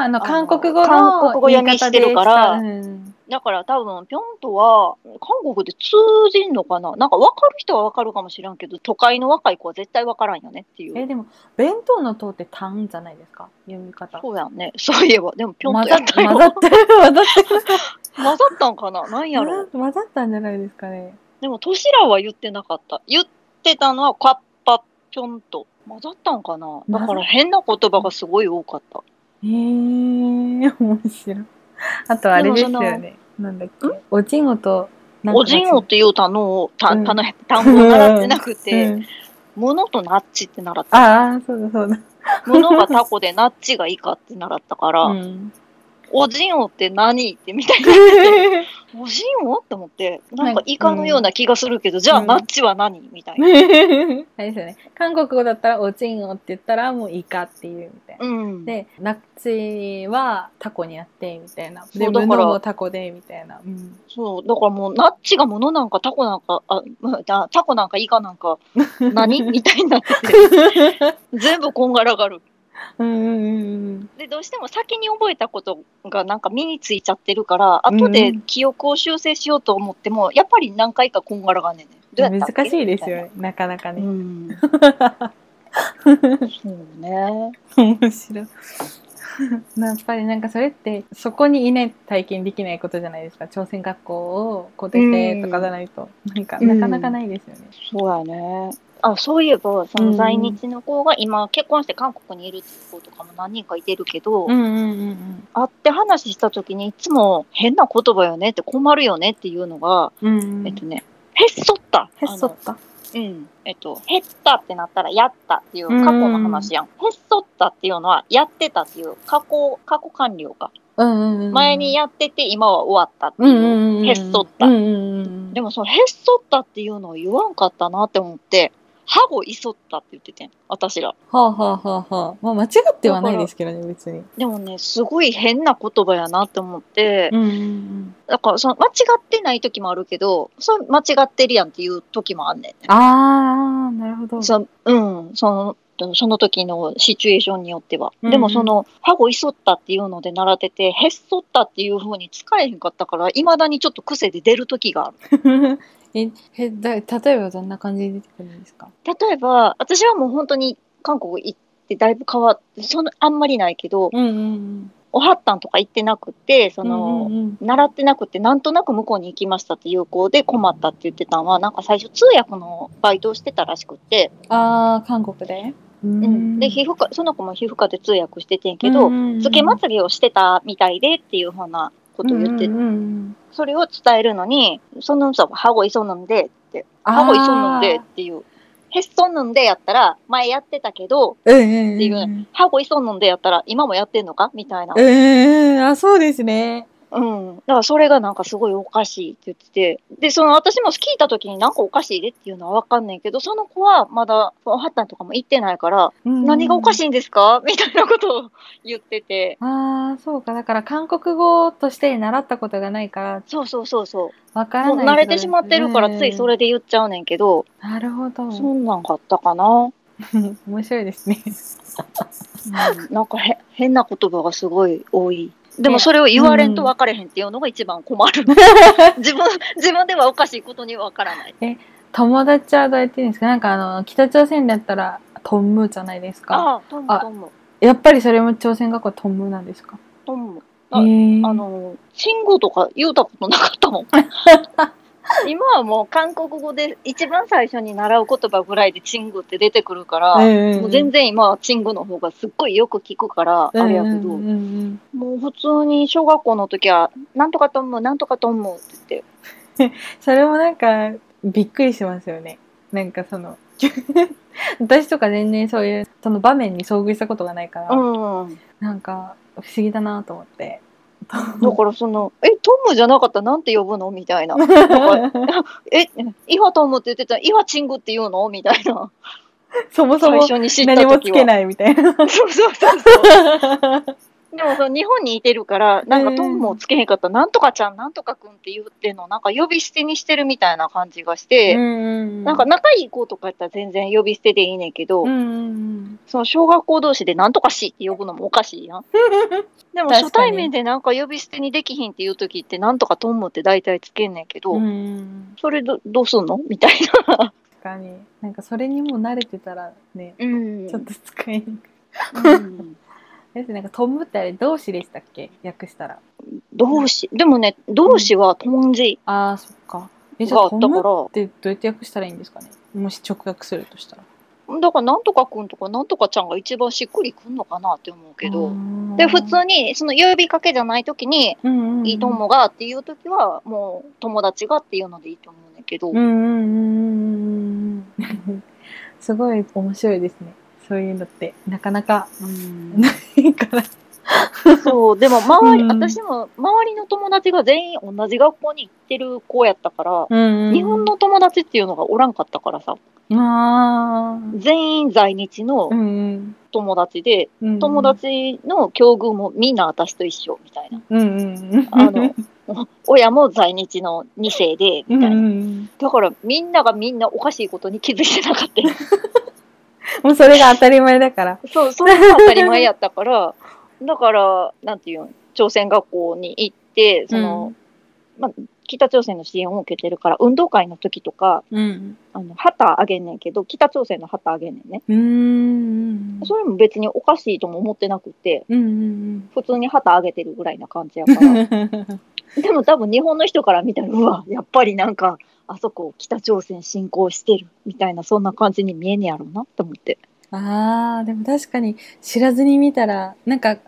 ー、あの、韓国語の韓国語読みしてるからうんだから多分、ピョントは、韓国で通じんのかな？なんか分かる人は分かるかもしれんけど、都会の若い子は絶対分からんよねっていう。え、でも、弁当の塔ってタンじゃないですか？読み方。そうやんね。そういえば、でもピョン混ざっトやったよ。混ざってる、*laughs* 混ざってる。混ざったんかな？なんやろ？混ざったんじゃないですかね。でも、トシラは言ってなかった。言ってたのは、カッパ、ピョント。混ざったんかな？だから変な言葉がすごい多かった。へえー、面白い。*laughs* あとあれですよね。なんだっけ？おじんおと、おじんおって言うたのを、た、うんたの、単語を習ってなくて、うんものとナッチって習った。ああ、そうだそうだ。ものがタコでナッチがイカって習ったから、うん。おじんおって何？ってみたいな。*laughs* おじんお？って思って、なんかイカのような気がするけど、じゃあうんナッチは何？みたいな。*laughs* あれですよね。韓国語だったらおちんおって言ったらもうイカっていうみたいな。うん。で、ナッチはタコにあってみたいな。で、だからタコでみたいな。うんそう、だからもうナッチがものなんかタコなんか、あ *laughs* タコなんかイカなんか何？みたいになってて、全部こんがらがる。うんうんうんで、どうしても先に覚えたことがなんか身についちゃってるから、後で記憶を修正しようと思っても、やっぱり何回かこんがらがんねんね。どうやっ難しいですよ。ね。なかなかうね。ん。そうね。面白い。*laughs* やっぱりなんかそれってそこにいないと体験できないことじゃないですか朝鮮学校をこう出てとかじゃないと、なんかうんなかなかないですよね。そうやね。あ、そういえば、その在日の子が今結婚して韓国にいるっていう子とかも何人かいてるけど、うんうんうんうん会って話した時にいつも変な言葉よねって困るよねっていうのが、うんうんえっとね、へっそった。へっそったうん。えっと、へったってなったらやったっていう過去の話やん。へっそったっていうのはやってたっていう過去、過去完了か。うんうんうん前にやってて今は終わったってうんいう。うんうんうんへっそったうんうんうんでもそのへっそったっていうのを言わんかったなって思って、歯をいそったって言っててん。私ら。はあはあはあはあまあ間違ってはないですけどね別に。でもね、すごい変な言葉やなって思って、うんうんだからその間違ってない時もあるけど、それ間違ってるやんっていう時もあんねんね。ああなるほど。そうん、その、その時のシチュエーションによっては。でもその、歯をいそったっていうので習ってて、へっそったっていう風に使えへんかったから、未だにちょっと癖で出る時がある。*laughs* えへだ例えばどんな感じで出てくるんですか？例えば、私はもう本当に韓国行ってだいぶ変わって、その、あんまりないけど、うんうんうん。おはったんとか行ってなくて、その、うんうんうん。習ってなくて、なんとなく向こうに行きましたっていう子で困ったって言ってたのは、なんか最初通訳のバイトをしてたらしくって、ああ韓国で？ううん、で、皮膚科、その子も皮膚科で通訳しててんけど、つけまつげをしてたみたいでっていうふうなことを言って、うんうんうんそれを伝えるのに、そのさ、歯を急飲んでって、あー。歯を急飲んでっていう、へっそ飲んでやったら、前やってたけど、っていう歯を急飲んでやったら、今もやってんのかみたいな。うんうんあそうですねうん。だからそれがなんかすごいおかしいって言ってて、で、その私も聞いた時になんかおかしいでっていうのはわかんないけど、その子はまだ、ハッタンとかも行ってないから、何がおかしいいんですか？みたいなことを言ってて、ああそうか。だから韓国語として習ったことがないから。そうそうそうそう。わからない慣れてしまってるからついそれれで言っちゃうねんけど、なるほど。そんなんがあったかな？*laughs* 面白いですね。うん。なんかへ変な言葉がすごい多い。でもそれを言われんと分かれへんっていうのが一番困る。*laughs* 自分、自分ではおかしいことには分からない。友達はどうやって言うんですか？なんかあの北朝鮮だったらトンムじゃないですかああ、トムあトム。やっぱりそれも朝鮮学校トンムなんですか？トム。へあーあの、信号とか言うたことなかったもん。*laughs* *laughs* 今はもう韓国語で一番最初に習う言葉ぐらいでチングって出てくるから、うんもう全然今はチングの方がすっごいよく聞くから、あれやけど、うんうん。うんもう普通に小学校の時は、なんとかと思う、なんとかと思うって言って、*laughs* それもなんかびっくりしますよね。なんかその *laughs* 私とか全然そういうその場面に遭遇したことがないから、うん。なんか不思議だなと思ってだからその、え、トムじゃなかった？らなんて呼ぶの？みたいな。え、*laughs* イワトムって言ってた？ら、イワチングって言うの？みたいな。*laughs* そもそも何も。つけないみたいな *laughs* そうそうそうそう。でもその日本にいてるから、なんかトムをつけへんかったら、なんとかちゃん、なんとかくんって言ってんの、なんか呼び捨てにしてるみたいな感じがして、ななんか仲いい子とかやったら全然呼び捨てでいいねんけど、その小学校同士でなんとかしって呼ぶのもおかしいやん。*laughs* でも初対面でなんか呼び捨てにできひんっていう時ってなんとかトムって大体つけんねんけど、それどどうすんの？*laughs* みたいな。確かに。なんかそれにもう慣れてたらねうん。ちょっと使いにくいうんですなんかトンムってあれ動詞でしたっけ？訳したら。動詞。でもね、動詞はトンジ。ああそっか。えじゃがあトンムら、ってどうやって訳したらいいんですかね？もし直訳するとしたら。だからなんとかくんとかなんとかちゃんが一番しっくりくんのかなって思うけど、で、普通にその呼びかけじゃない時に、うんうんうん。いいともがっていう時は、もう友達がっていうのでいいと思うねんけど、うんうんうんうんうんうん。*laughs* すごい面白いですねそういうのってなかなかうん。ないから。そう、でも周り、うん。私も周りの友達が全員同じ学校に行ってる子やったから、うん日本の友達っていうのがおらんかったからさ、全員在日のうん友達で、うん友達の境遇もみんな私と一緒みたいな。うんうんあの、親も在日の2世で、みたいな。うん。だからみんながみんなおかしいことに気づいてなかったよ。*laughs* *laughs* もうそれが当たり前だから。そう、それが当たり前やったから、*laughs* だから、なんていうの、朝鮮学校に行って、その、まあ、北朝鮮の支援を受けてるから、運動会の時とか、うん。あの旗あげんねんけど、北朝鮮の旗あげんねんね。うんそれも別におかしいとも思ってなくて、うんうん。普通に旗あげてるぐらいな感じやから。*laughs* でも多分日本の人から見たら、うわ、やっぱりなんか、あそこ北朝鮮侵攻してるみたいな、そんな感じに見えねやろうなと思って。あーでも確かに知らずに見たらなんか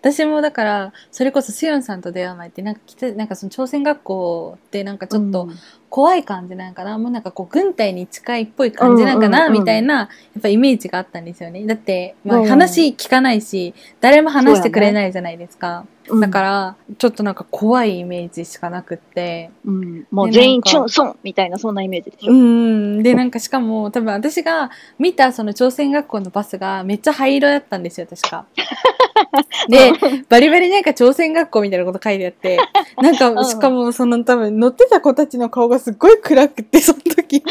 私もだからそれこそスヨンさんと出会う前ってなんかなんかその朝鮮学校ってなんかちょっと怖い感じなんかな、もうなんかこう軍隊に近いっぽい感じなんかな、うんうんうん。みたいなやっぱイメージがあったんですよね。だって、まあ、うん話聞かないし、誰も話してくれないじゃないですか、うん。だからちょっとなんか怖いイメージしかなくって。うん、もうで全員チュンソンみたいな、そんなイメージでしょ。うん。でなんかしかも多分私が見たその朝鮮学校のバスがめっちゃ灰色だったんですよ確か。*laughs* でバリバリなんか朝鮮学校みたいなこと書いてあって *laughs* なんかうん。しかもその多分乗ってた子たちの顔がすっごい暗くて *laughs* その時。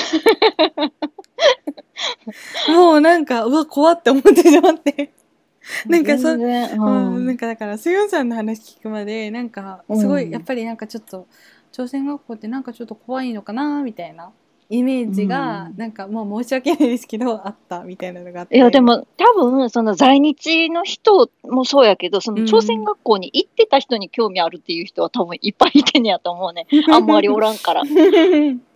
もうなんかうわ怖って思ってしまって。*laughs* なんかそう、うんんなんかだから、スヨンさんの話聞くまで、なんか、すごい、うんやっぱりなんかちょっと、朝鮮学校ってなんかちょっと怖いのかな、みたいなイメージが、うんなんかもう申し訳ないですけど、あったみたいなのがあって。いや、で、も多分、その在日の人もそうやけど、そうんの朝鮮学校に行ってた人に興味あるっていう人は多分いっぱいいてんねやと思うね。*laughs* あんまりおらんから。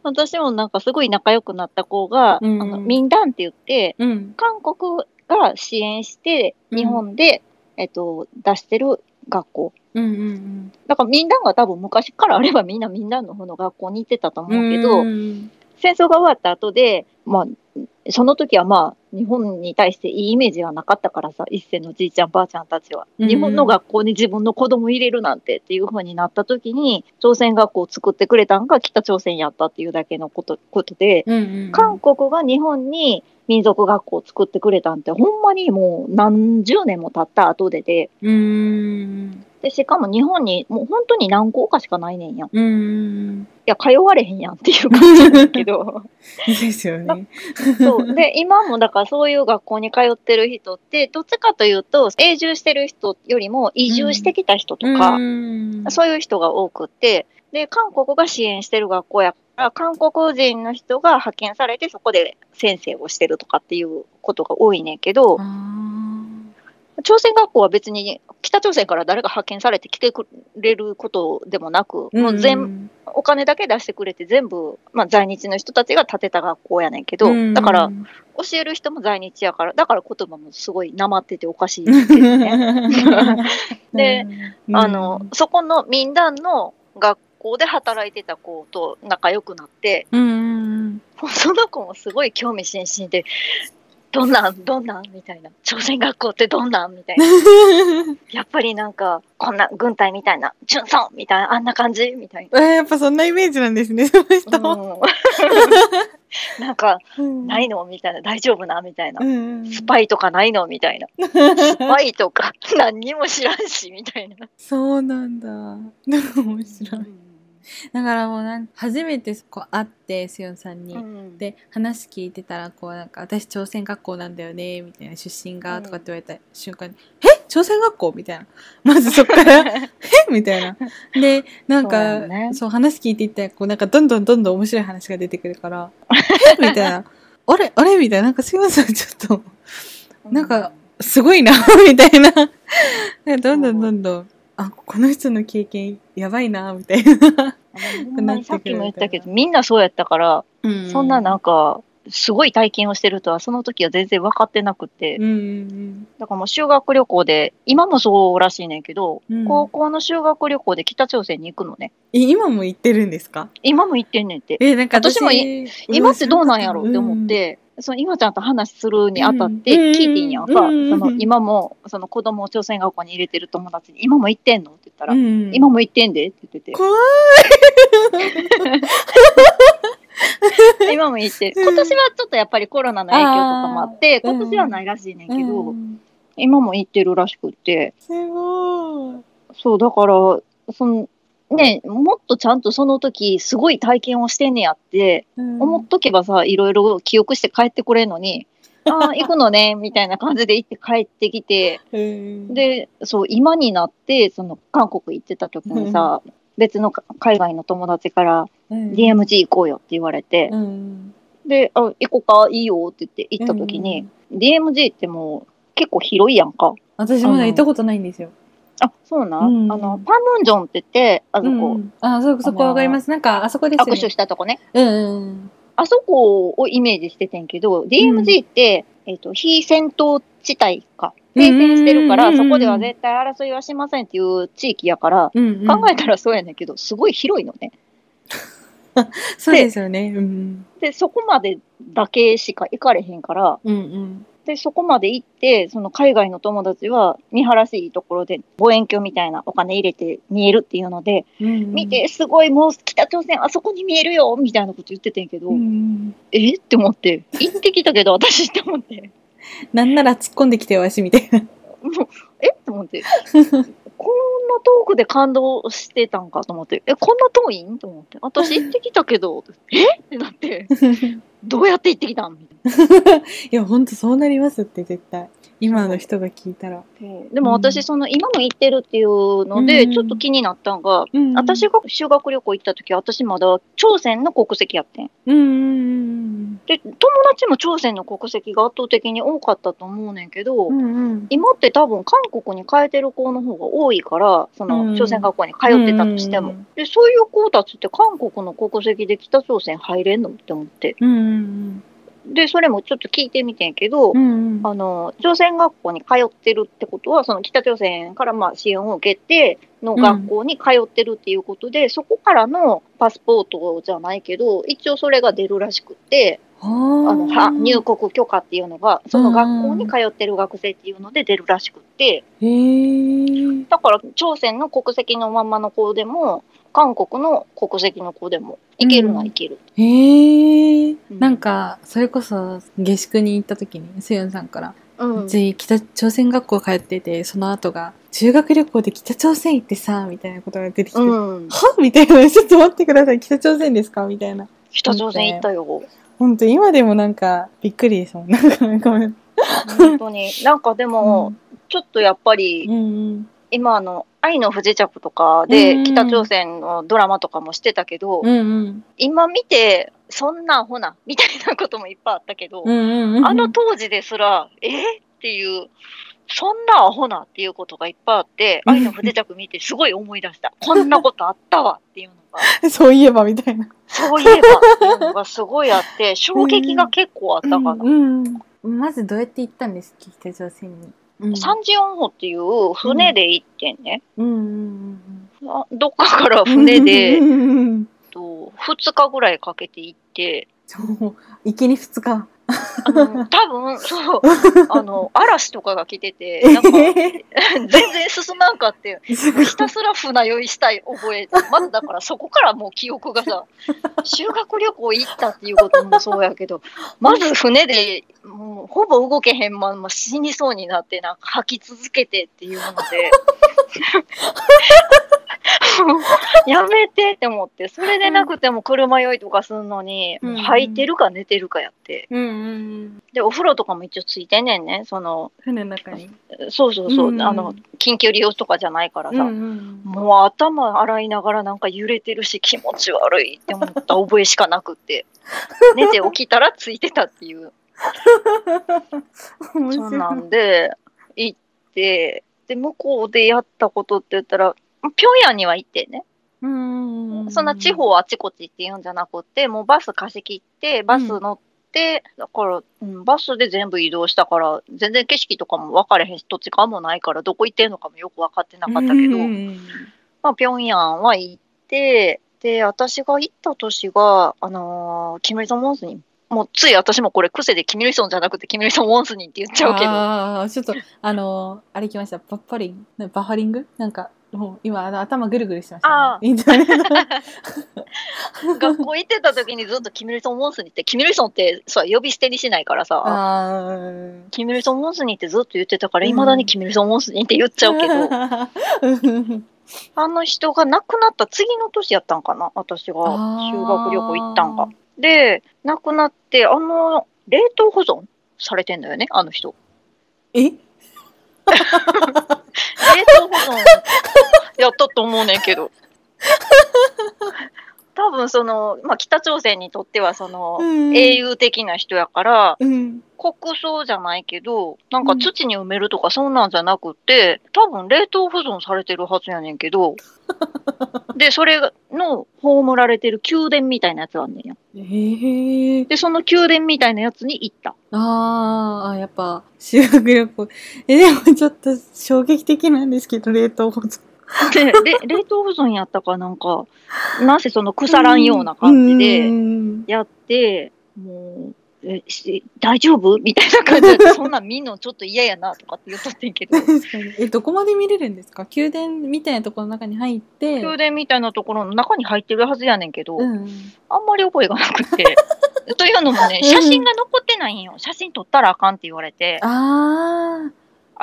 私もなんかすごい仲良くなった子が、うんあの民団って言って、うん。韓国が支援して、うん日本で、えっと、出してる学校。うんうんだから民団が多分昔からあればみんな民団の方の学校に行ってたと思うん。うけど、うん戦争が終わった後で、まあ、その時はまあ、日本に対していいイメージはなかったからさ、一世のじいちゃんばあちゃんたちは。うん日本の学校に自分の子供入れるなんてっていう風になった時に、朝鮮学校を作ってくれたんが北朝鮮やったっていうだけのことことで、うんうん。韓国が日本に民族学校を作ってくれたんて、ほんまにもう何十年も経った後でで、うん。で、しかも日本にもう本当に何校かしかないねんやうん。や、通われへんやんっていう感じだけど。*laughs* ですよね。そう。で、今もだからそういう学校に通ってる人って、どっちかというと、永住してる人よりも移住してきた人とか、うんそういう人が多くって、で、韓国が支援してる学校やから、韓国人の人が派遣されて、そこで先生をしてるとかっていうことが多いねんけど、あ朝鮮学校は別に北朝鮮から誰が派遣されて来てくれることでもなく、ーもう全お金だけ出してくれて全部、まあ、在日の人たちが建てた学校やねんけど、だから、教える人も在日やから、だから言葉もすごいなまってておかしいですけどね。*laughs* で、うん。あの、そこの民団の学校で働いてた子と仲良くなって、うん。その子もすごい興味津々で、どんなんどんなん？みたいな。朝鮮学校ってどんなん？みたいな。*laughs* やっぱりなんか、こんな軍隊みたいな、チュンソンみたいな、あんな感じ？みたいえーやっぱそんなイメージなんですね、その人。うん *laughs* なんか、うんないの？みたいな、大丈夫な？みたいなう。んスパイとかないの？みたいな。*laughs* スパイとか何にも知らんし、みたいな。そうなんだ。面白い。*laughs* だからもうなん初めてこう会って、スヨンさんに。うん。で話聞いてたらこうなんか私朝鮮学校なんだよねみたいな出身がとかって言われた瞬間に「え？朝鮮学校?」みたいな。*laughs* まずそっから「*laughs* え？みたいな。でなんそうね。そう話聞いていったらこうなんかどんどんどんどん面白い話が出てくるから「え？みたいな「あれ？あれ?」みたいな。なんかすいません。ちょっとなんかすごいなみたいな。でどんどんどんどんあこの人の経験やばいなみたいな、さっきも言ったけど、みんなそうやったから、そんななんか、すごい体験をしてるとは、その時は全然分かってなくて、うんうんだからもう修学旅行で、今もそうらしいねんけど、うん。高校の修学旅行で北朝鮮に行くのね。え今も行ってるんですか？今も行ってんねんって。えなんか私も今ってどうなんやろうって思っ、て、その今ちゃんと話するにあたってうん聞いていいんやんか、うんその今もその子供を朝鮮学校に入れてる友達に今も行ってんのって言ったら、うん、今も行ってんでって言ってて、怖今も行って今年はちょっとやっぱりコロナの影響とかもあって、今年はないらしいねんけど、うん。今も行ってるらしくって、すごい。そう、だから、その、ね、もっとちゃんとその時、すごい体験をしてんねやって、うん。思っとけばさ、いろいろ記憶して帰ってこれんのに、*laughs* ああ、行くのね、みたいな感じで行って帰ってきて、うんで、そう、今になって、その、韓国行ってた時にさ、別のか海外の友達から、うん。DMG 行こうよって言われて、うん。で、あ、行こうか、いいよって言って行った時に、DMG ってもう結構広いやんか。私まだ行ったことないんですよ。あ、そうなん、うんあの、パムンジョンって言って、あそこ、うんあそそこわかります。なんかあそこですよね。握手したとこね。うんうんあそこをイメージしててんけど、DMG って、えっ、と、非戦闘地帯か。停戦してるから、そこでは絶対争いはしませんっていう地域やから、うんうん。考えたらそうやねんけど、すごい広いのね。*laughs* そうですよね。うんで、そこまでだけしか行かれへんから、うんうんで、そこまで行って、その海外の友達は見晴らしいところで望遠鏡みたいなお金入れて見えるっていうので、うんうん。見て、すごいもう北朝鮮あそこに見えるよみたいなこと言っててんけど、うんうん。え？って思って、行ってきたけど私って思って、なんなら突っ込んできてよわしみたいな。もうえ？って思って、*laughs* こんな遠くで感動してたんかと思って、え、こんな遠いん？と思って、私行ってきたけど、*laughs* え？ってなって、*laughs* どうやって行ってきたん？みたい *laughs* いやほんとそうなりますって絶対。今の人が聞いたら。な。でも私、その今も行ってるっていうので、うんちょっと気になったんが、うん私が修学旅行行った時私まだ朝鮮の国籍やってん。うんうんうんで、友達も朝鮮の国籍が圧倒的に多かったと思うねんけど、うんうん今って多分韓国に変えてる子の方が多いから、そうんの朝鮮学校に通ってたとしても。うんで、そういう子たちって韓国の国籍で北朝鮮入れんのって思って。うんうんで、それもちょっと聞いてみてんけど、うんうん。あの、朝鮮学校に通ってるってことは、その北朝鮮からまあ支援を受けての学校に通ってるっていうことで、そこからのパスポートじゃないけど、一応それが出るらしくって、ああのは入国許可っていうのが、その学校に通ってる学生っていうので出るらしくって、へえ。だから朝鮮の国籍のまんまの子でも、韓国の国籍の子でも、いけるのはいける。へえ。ん。なんかそれこそ下宿に行った時にスヨンさんからうん。うち北朝鮮学校通っててその後が修学旅行で北朝鮮行ってさみたいなことが出てきて、うん。は？みたいな。ちょっと待ってください。北朝鮮ですか？みたいな。北朝鮮行ったよ。本当今でもなんかびっくりですもん。なんかごめん。本当に。なんかでも、ちょっとやっぱり、うんうん今あの、愛の不時着とかうんで北朝鮮のドラマとかもしてたけど、うんうん。今見て、そんなアホな、みたいなこともいっぱいあったけど、うんうんうんあの当時ですら、え？ーっていう、そんなアホなっていうことがいっぱいあって、*laughs* 愛の不時着見てすごい思い出した。こんなことあったわっていうのが、*laughs* そういえばみたいな。そういえばっていうのがすごいあって、*laughs* 衝撃が結構あったかな。うんうん。まずどうやって行ったんですか北朝鮮に、うん。三十四歩っていう船で行ってんね。うんうんあどっかからうん船で、うんうんうん。と2日ぐらいかけて行って、そう行きに2日。あの多分 *laughs* そう、あの嵐とかが来てて、なんか全然進まんかって、ひたすら船酔いしたい覚え、まずだからそこからもう記憶がさ、修学旅行行ったっていうこともそうやけど、まず船で、もうほぼ動けへんまんま死にそうになって、なんか吐き続けてっていうので、*laughs* *laughs* やめてって思って、それでなくても車酔いとかすんのに、うんもう吐いてるか寝てるかやって。うんうんうん。で、お風呂とかも一応ついてんねんね。その、船の中に。そうそうそう、うんあの、緊急利用とかじゃないからさ、うんうんもう頭洗いながらなんか揺れてるし気持ち悪いって思った覚えしかなくって、*laughs* 寝て起きたらついてたっていう。*laughs* 面そん白ないんで、行って、で、向こうでやったことって言ったら、平壌には行ってね。うん。うんうんそんな地方あちこちっていうんじゃなくって、もうバス貸し切って、バス乗っで、だから、うん、バスで全部移動したから、全然景色とかも分かれへんし、土地勘もないから、どこ行ってんのかもよく分かってなかったけど、うん。まあ、平壌は行って、で、私が行った年が、あのーキム・イルソン・ウォンスに、もうつい私もこれ癖でキム・イルソンじゃなくてキム・イルソン・ウォンスにって言っちゃうけど、ああ、ちょっと、あのーあれ来ました。バッパリン、バファリング？なんか、もう今、あの頭ぐるぐるしてました、ね。インターネット。学校行ってた時にずっとキム・イルソン・ウォンスに行って、キム・イルソンってそう呼び捨てにしないからさ、キム・イルソン・ウォンスにってずっと言ってたから、いまだにキム・イルソン・ウォンスにって言っちゃうけど、あの人が亡くなった次の年やったんかな、私が修学旅行行ったんが。で、亡くなって、あの、冷凍保存されてんだよね、あの人。え？*laughs* 冷凍保存やったと思うねんけど。*laughs* 多分その、まあ、北朝鮮にとってはその、うん英雄的な人やから、うん。国葬じゃないけど、なんか土に埋めるとかそんなんじゃなくて、多分冷凍保存されてるはずやねんけど、*laughs* で、それの葬られてる宮殿みたいなやつがあんねんや。ええで、その宮殿みたいなやつに行った。ああ、やっぱ、修学旅行。え、でもちょっと衝撃的なんですけど、冷凍保存。で、れ *laughs* 冷凍保存やったかなんか、なんせその腐らんような感じうでんやって、もう、え、し大丈夫？みたいな感じで、*laughs* そんなん見んのちょっと嫌やなとかって言っとってんけど、え、どこまで見れるんですか？宮殿みたいなところの中に入って。宮殿みたいなところの中に入ってるはずやねんけど、うん。あんまり覚えがなくて。*laughs* というのもね、うん写真が残ってないんよ。写真撮ったらあかんって言われて、ああ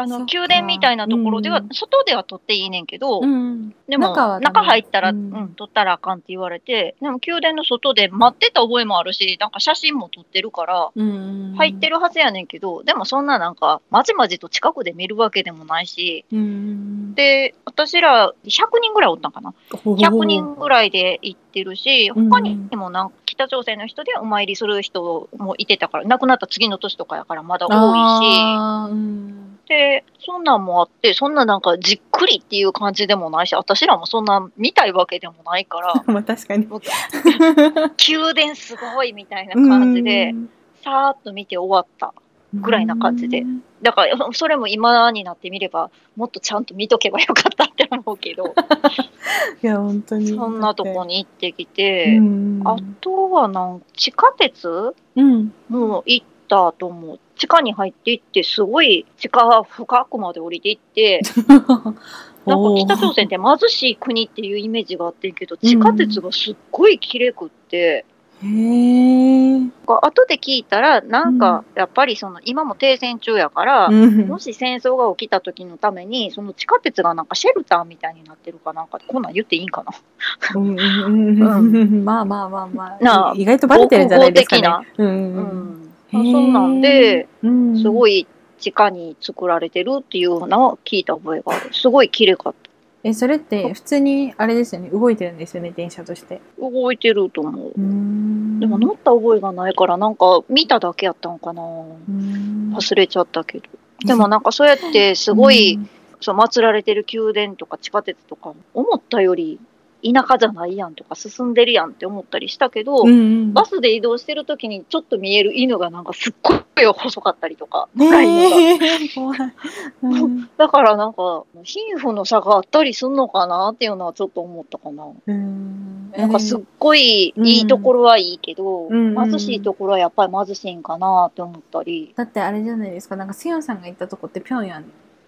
の、そっか宮殿みたいなところではうん、外では撮っていいねんけど、あ。うん。でも、中入ったら、ううんん、撮ったらあかんって言われて、でも宮殿の外で待ってた覚えもあるし、なんか写真も撮ってるから、うん。入ってるはずやねんけど、でもそんななんか、まじまじと近くで見るわけでもないし、うん。で、私ら100人ぐらいおったんかな？100人ぐらいで行ってるし、うん他にもなんか北朝鮮の人でお参りする人もいてたから、亡くなった次の年とかやからまだ多いし。で、そんなんもあって、そんななんかじっくりっていう感じでもないし、私らもそんな見たいわけでもないから、*laughs* まあ確かに。宮殿すごいみたいな感じで、さーっと見て終わった。ぐらいな感じでうん。だから、それも今になってみれば、もっとちゃんと見とけばよかったって思うけど、*laughs* いや、本当に。そんなとこに。に行ってきて、うん。あとはなん地下鉄うん。も行ったと思う。地下に入っていって、すごい地下深くまで降りていって、*laughs* なんか北朝鮮って貧しい国っていうイメージがあってんけど、地下鉄がすっごい綺麗くって、へえ。後で聞いたら、なんかやっぱりその今も停戦中やから、うん。もし戦争が起きた時のために、その地下鉄がなんかシェルターみたいになってるかなんか、こんなん言っていいんかな？うんうんうん。*laughs* まあまあまあまなああ。意外とバレてるんじゃないですかね。そんなんで、うん、すい。ごい地下に作られてるっていうのを聞いた覚えがある。すごい綺麗かった。え、それって普通にあれですよね。動いてるんですよね、電車として。動いてると思う。うんでも乗った覚えがないから、なんか見ただけやったんかな。うん忘れちゃったけど。でもなんかそうやってすごい、そう祀られてる宮殿とか地下鉄とか、思ったより田舎じゃないやんとか進んでるやんって思ったりしたけど、うんうん、バスで移動してる時にちょっと見える犬がなんかすっごい細かったりとか、えー。*laughs* うん *laughs* だからなんか貧富の差があったりすんのかなっていうのはちょっと思ったかな。うんなんかすっごいいいところはいいけど、うん貧しいところはやっぱり貧しいんかなって思ったり。だってあれじゃないですか。なんかセヨンさんが行ったとこってピョンヤン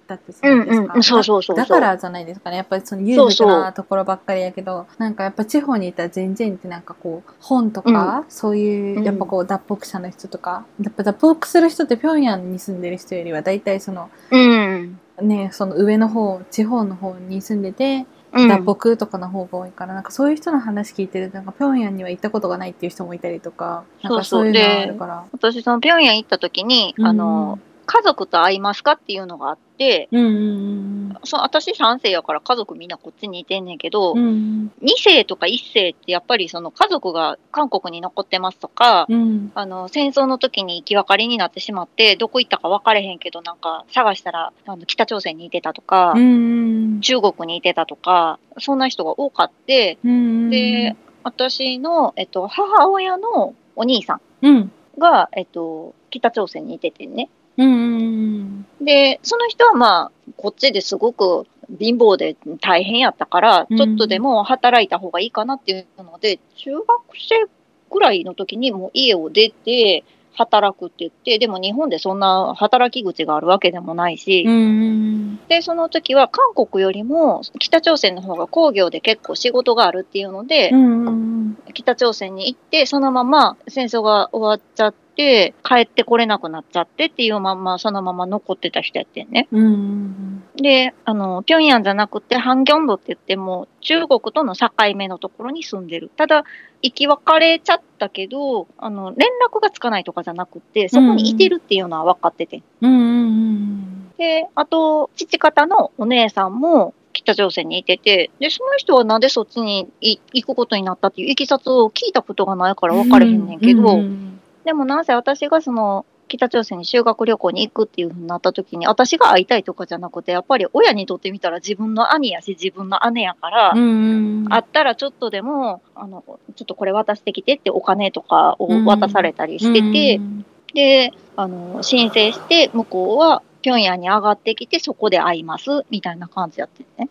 だってじゃないですか？うんうんそうそうそうそうだだからじゃないですかね。やっぱりその裕福なところばっかりやけど、なんかやっぱ地方にいたら全然ってなんかこう本とか、そういうやっぱこう脱北者の人とか、やっぱ脱北する人ってピョンヤンに住んでる人よりは大体そのうん。ねその上の方地方の方に住んでてうん脱北とかの方が多いから、なんかそういう人の話聞いてるとなんかピョンヤンには行ったことがないっていう人もいたりとかなんかそういうのがあるから。私その平壌行った時に、あの、家族と会いますかっていうのがあって、うんうんそ私3世やから家族みんなこっちにいてんねんけど、うん。うん2世とか1世ってやっぱりその家族が韓国に残ってますとか、うん。あの戦争の時に生き別れになってしまってどこ行ったか分かれへんけどなんか探したらあの北朝鮮にいてたとか、うん中国にいてたとかそんな人が多かってうんで私の、えっと、母親のお兄さんうん。が、えっと、北朝鮮にいててね。うんうんで、その人はまあ、こっちですごく貧乏で大変やったから、うん。ちょっとでも働いた方がいいかなっていうので、中学生ぐらいの時にもう家を出て、働くって言って、でも日本でそんな働き口があるわけでもないし、うんうんで、その時は韓国よりも北朝鮮の方が工業で結構仕事があるっていうので、うんうん北朝鮮に行って、そのまま戦争が終わっちゃって、帰ってこれなくなっちゃってっていうまんま、そのまま残ってた人やってんね。うんうんで、あの、平壌じゃなくて、ハンギョンドって言っても、中国との境目のところに住んでる。ただ、生き別れちゃったけど、あの、連絡がつかないとかじゃなくて、そこにいてるっていうのは分かってて。うんうんで、あと、父方のお姉さんも北朝鮮にいてて、で、その人はなんでそっちにい行くことになったっていういきさつを聞いたことがないから分かれへんねんけど、うんうんでもなんせ私がその、北朝鮮に修学旅行に行くっていう風になった時に、私が会いたいとかじゃなくて、やっぱり親にとってみたら自分の兄やし、自分の姉やから、会ったらちょっとでも、あの、ちょっとこれ渡してきてってお金とかを渡されたりしてて、うんで、あの、申請して、向こうは平壌に上がってきて、そこで会います、みたいな感じやってね。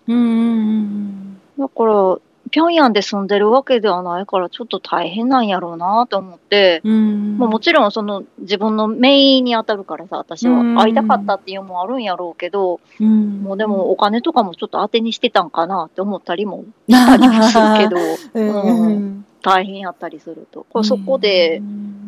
だから、平壌で住んでるわけではないから、ちょっと大変なんやろうなと思って、うん。まあ、もちろんその自分のメインに当たるからさ、私は。うん。会いたかったっていうのもあるんやろうけど、うん。もうでもお金とかもちょっと当てにしてたんかなって思ったりもしたりもするけど、*laughs* うん。うん大変やったりすると。そこで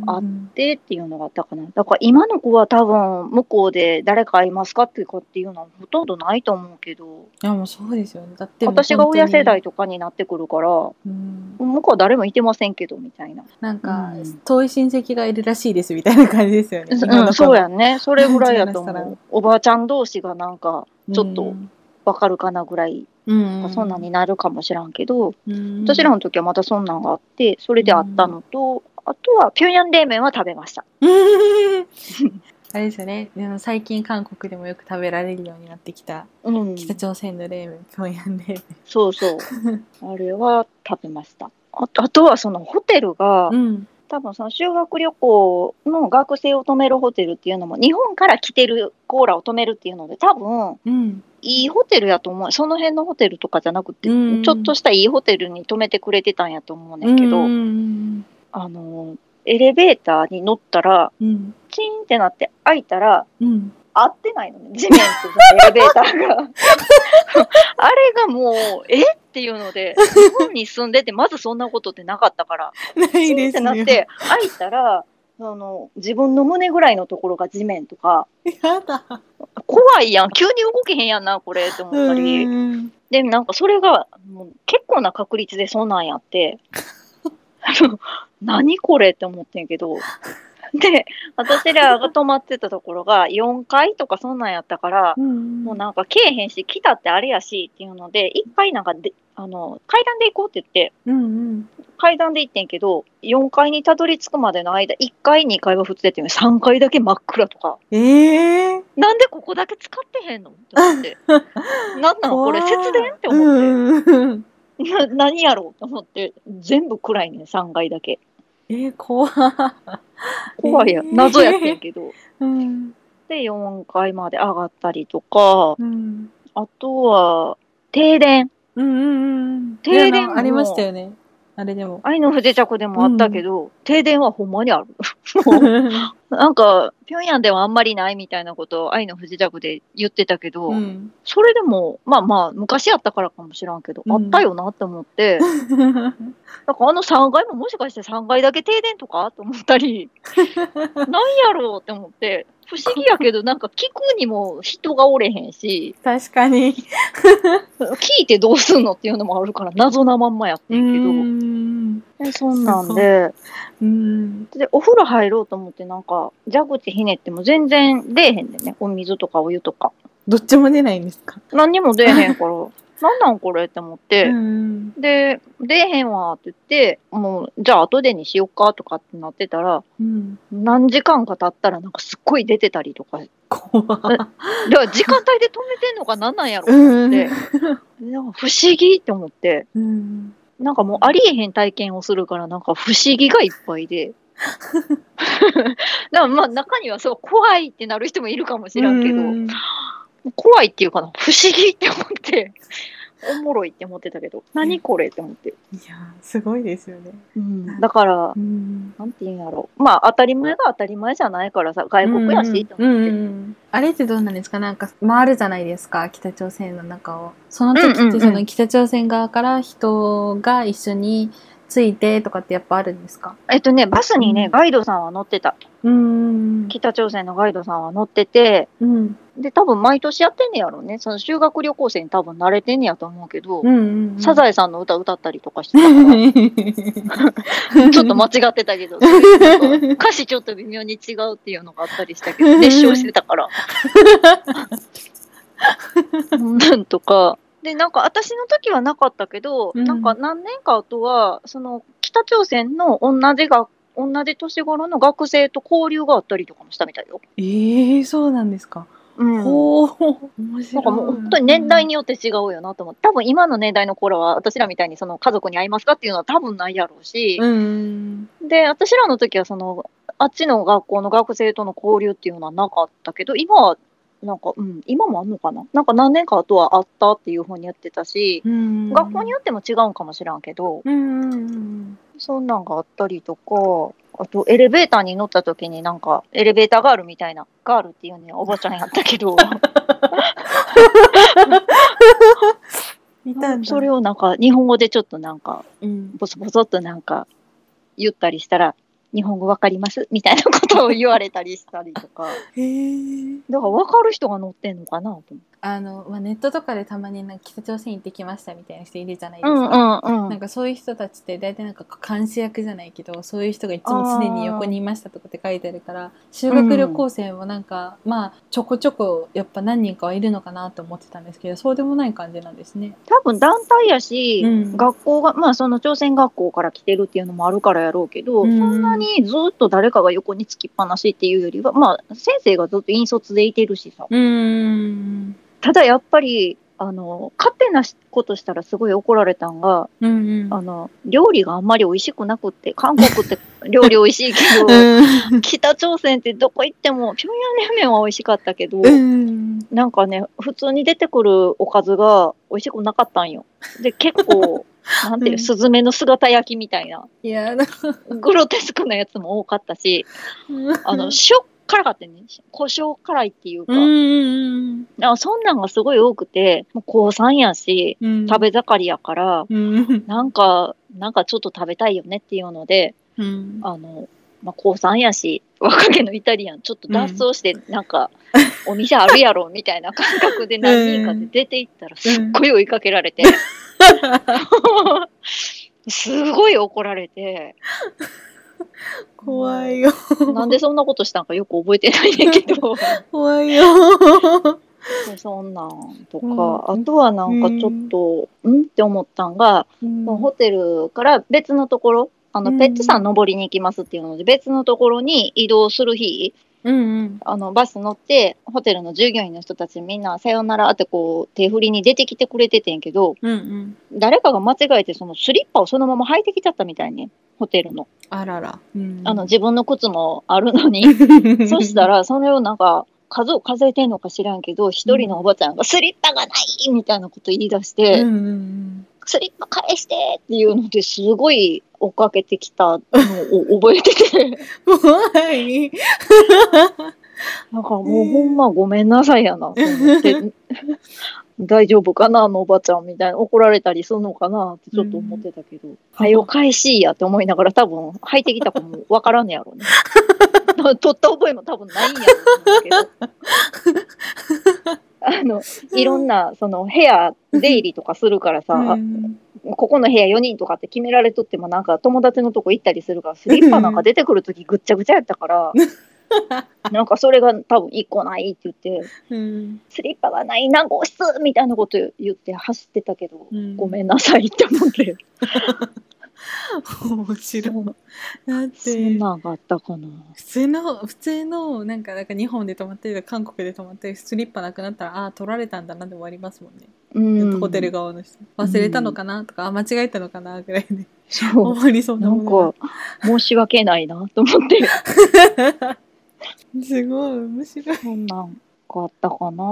あうんでっていうのがあったかな。だから今の子は多分向こうで誰か会いますかっていうかっていうのはほとんどないと思うけど、いやもうそうですよねだって私が親世代本とかになってくるから、うん向こうは誰もいてませんけどみたいな。なんか、うん遠い親戚がいるらしいですみたいな感じですよね。うん、そうやんね。それぐらいやと思う。*laughs* おばあちゃん同士がなんかちょっとうんわかるかなぐらい、うんそんなんになるかもしらんけど、うん私らの時はまたそんなんがあって、それであったのと、あとは平壌冷麺は食べました。あれですよねでも最近韓国でもよく食べられるようになってきたうん。北朝鮮の冷麺平壌冷そうそう。あれは食べました。あとはそのホテルが、麺多分その修学旅行の学生を泊めるホテルっていうのも、日本から来てるコーラを泊めるっていうので、多分いいホテルやと思う。その辺のホテルとかじゃなくて、うん。ちょっとしたいいホテルに泊めてくれてたんやと思うねんけど、うん。あの、エレベーターに乗ったら、うん。チーンってなって開いたら、うん合ってないのね、地面とエレベーターが。*laughs* あれがもう、え？っていうので、日本に住んでて、まずそんなことってなかったから、ないチーンってなって、*laughs* 開いたら、あの自分の胸ぐらいのところが地面とか、やだ。怖いやん、急に動けへんやんな、これって思ったり。うん。で、なんかそれが、もう結構な確率でそんなんやって、あの何これって思ってんけど、で、私らが泊まってたところが4階とかそんなんやったから、うんもうなんかけえへんし、来たってあれやしっていうので、1回なんかで、あの、階段で行こうって言って、うんうん。階段で行ってんけど、4階にたどり着くまでの間、1階、2階は普通でっていうのに3階だけ真っ暗とか、ええなんでここだけ使ってへんのって思って。*laughs* なんなんこれ節電って思って。何やろうと思って、全部暗いねん、3階だけ。えー、怖怖いや、えー。謎やってんけど。うん。で、4階まで上がったりとか、うん。あとは、停電。うんうんうん。停電ありましたよねあれでも。愛の不時着でもあったけど、停電はほんまにある。*laughs* なんか、平壌ではあんまりないみたいなことを愛の不時着で言ってたけど、うん。それでも、まあまあ、昔やったからかもしらんけど、うん。あったよなって思って、*laughs* なんかあの3階ももしかして3階だけ停電とかと思ったり、*laughs* なんやろうって思って、不思議やけど、なんか聞くにも人がおれへんし、確かに。聞いてどうすんのっていうのもあるから、謎なまんまやってんけど、ん。でそんなんで、うん。で、お風呂入ろうと思って、なんか、蛇口ひねっても全然出えへんでね、お水とかお湯とか。どっちも出ないんですか？何にも出えへんから、なんなんこれって思って、うんで、出えへんわって言って、もう、じゃあ後でにしよっかとかってなってたら、うん。何時間か経ったらなんかすっごい出てたりとか、怖。だから時間帯で止めてんのかなんなんやろとうん思って、なん。か不思議って思って、うん。なんかもうありえへん体験をするからなんか不思議がいっぱいで、*laughs* だからまあ中にはそう怖いってなる人もいるかもしれんけど、うん怖いっていうかな、不思議って思って、*laughs* おもろいって思ってたけど、何これって思って。いやすごいですよね。うん、だから、うんなんて言うんやろう。まあ当たり前が当たり前じゃないからさ、外国やし、とうん思って。うんうんあれってどうなんですか？なんか回るじゃないですか北朝鮮の中をその時うんうんうんってその北朝鮮側から人が一緒についてとかってやっぱあるんですか？えっとね、バスにね、うんガイドさんは乗ってた。うん北朝鮮のガイドさんは乗ってて、うんで、多分毎年やってんねやろうね。その修学旅行生に多分慣れてんねやと思うけど、うんうんサザエさんの歌歌ったりとかしてたから、*laughs* ちょっと間違ってたけど、*laughs* 歌詞ちょっと微妙に違うっていうのがあったりしたけど、熱唱してたから。*laughs* なんとか。で、なんか私の時はなかったけど、うんなんか何年か後は、その北朝鮮の同じが、同じ年頃の学生と交流があったりとかもしたみたいよ。ええそうなんですか。うん。ほう面白い。なんかもう本当に年代によって違うよなと思って、多分今の年代の頃は私らみたいにその家族に会いますかっていうのは多分ないやろうし、うんで、私らの時はその、あっちの学校の学生との交流っていうのはなかったけど、今は、なんか、うん、今もあんのかな？なんか何年か後はあったっていうふうに言ってたし、うん。学校によっても違うんかもしらんけど、うんそんなんがあったりとか、あとエレベーターに乗った時になんか、エレベーターガールみたいな、ガールっていうね、おばちゃんやったけど、それをなんか、日本語でちょっとなんか、うん。ボソボソっとなんか言ったりしたら、日本語わかります？みたいなことを言われたりしたりとか。へえだから分かる人が乗ってんのかなと思って。あの、まあ、ネットとかでたまになんか北朝鮮行ってきましたみたいな人いるじゃないでうんすか。うんうん。なんかそういう人たちって大体なんか監視役じゃないけどそういう人がいつも常に横にいましたとかって書いてあるから修学旅行生もなんか、まあちょこちょこやっぱ何人かはいるのかなと思ってたんですけどそうでもない感じなんですね。多分団体やし、うん学校が、まあその朝鮮学校から来てるっていうのもあるからやろうけど、うんそんなにずっと誰かが横につきっぱなしっていうよりは、まあ先生がずっと引率でいてるしさ。うーんただやっぱり、あの、勝手なことしたらすごい怒られたんが、うんうん。あの、料理があんまり美味しくなくって、韓国って料理美味しいけど、*laughs* うん。北朝鮮ってどこ行っても、平壌冷麺は美味しかったけど、うん。なんかね、普通に出てくるおかずが美味しくなかったんよ。で、結構、*laughs* なんていうう、ん。スズメの姿焼きみたいな、いやだグロテスクなやつも多かったし、あの、しょっ辛かったね。胡椒辛いっていうか、うんかそんなんがすごい多くて、もう高3やし、うん。食べ盛りやから、うん。なんか、なんかちょっと食べたいよねっていうので、うん。あの、まあ、高3やし、若気のイタリアン、ちょっと脱走して、なんか、お店あるやろ、みたいな感覚で何人かで出て行ったら、すっごい追いかけられて、*laughs* すごい怒られて、*laughs* 怖いよ。なんでそんなことしたんかよく覚えてないねんけど、*laughs* 怖いよ。そんなんとか、うん。あとはなんかちょっと、うん。って思ったんが、ホテルから別のところ、あの、うん。ペッツさん登りに行きますっていうので、別のところに移動する日、うんうん。あの、バス乗って、ホテルの従業員の人たちみんな、さよならってこう、手振りに出てきてくれててんけど、うんうん。誰かが間違えて、そのスリッパをそのまま履いてきちゃったみたいね、ホテルの。あらら、うんあの、自分の靴もあるのに。*laughs* そしたら、それをなんか、数を数えてんのか知らんけど、一人のおばちゃんが、スリッパがないみたいなこと言い出して、うんうん。スリッパ返してっていうのですごい追っかけてきたのを *laughs* 覚えてて、うん、怖い。なんかもうほんまごめんなさいやなと思って、*laughs* 大丈夫かなあのおばちゃんみたいな、怒られたりするのかなってちょっと思ってたけど、はよ返しいやって思いながら多分履いてきた子もわからんねやろうね。*laughs* 取った覚えも多分ないんやろうけど。あの、いろんな、その部屋出入りとかするからさ、うんここの部屋4人とかって決められとってもなんか友達のとこ行ったりするから *laughs* スリッパなんか出てくるときぐっちゃぐちゃやったから *laughs* なんかそれが多分1個ないって言ってうん。スリッパがない何号室？みたいなこと言って走ってたけど、うん。ごめんなさいって思って *laughs* 面白い。だっそんてなんがあったかな。普通の普通のなんかなんか日本で泊まってる韓国で泊まってるスリッパなくなったらああ取られたんだなで終わりますもんね。うん。うんホテル側の人。忘れたのかなとか、あ間違えたのかなぐらいで。そう。思いそうななんものか、申し訳ないなと思って、が *laughs* すごい面白い。そんなんがあったかな。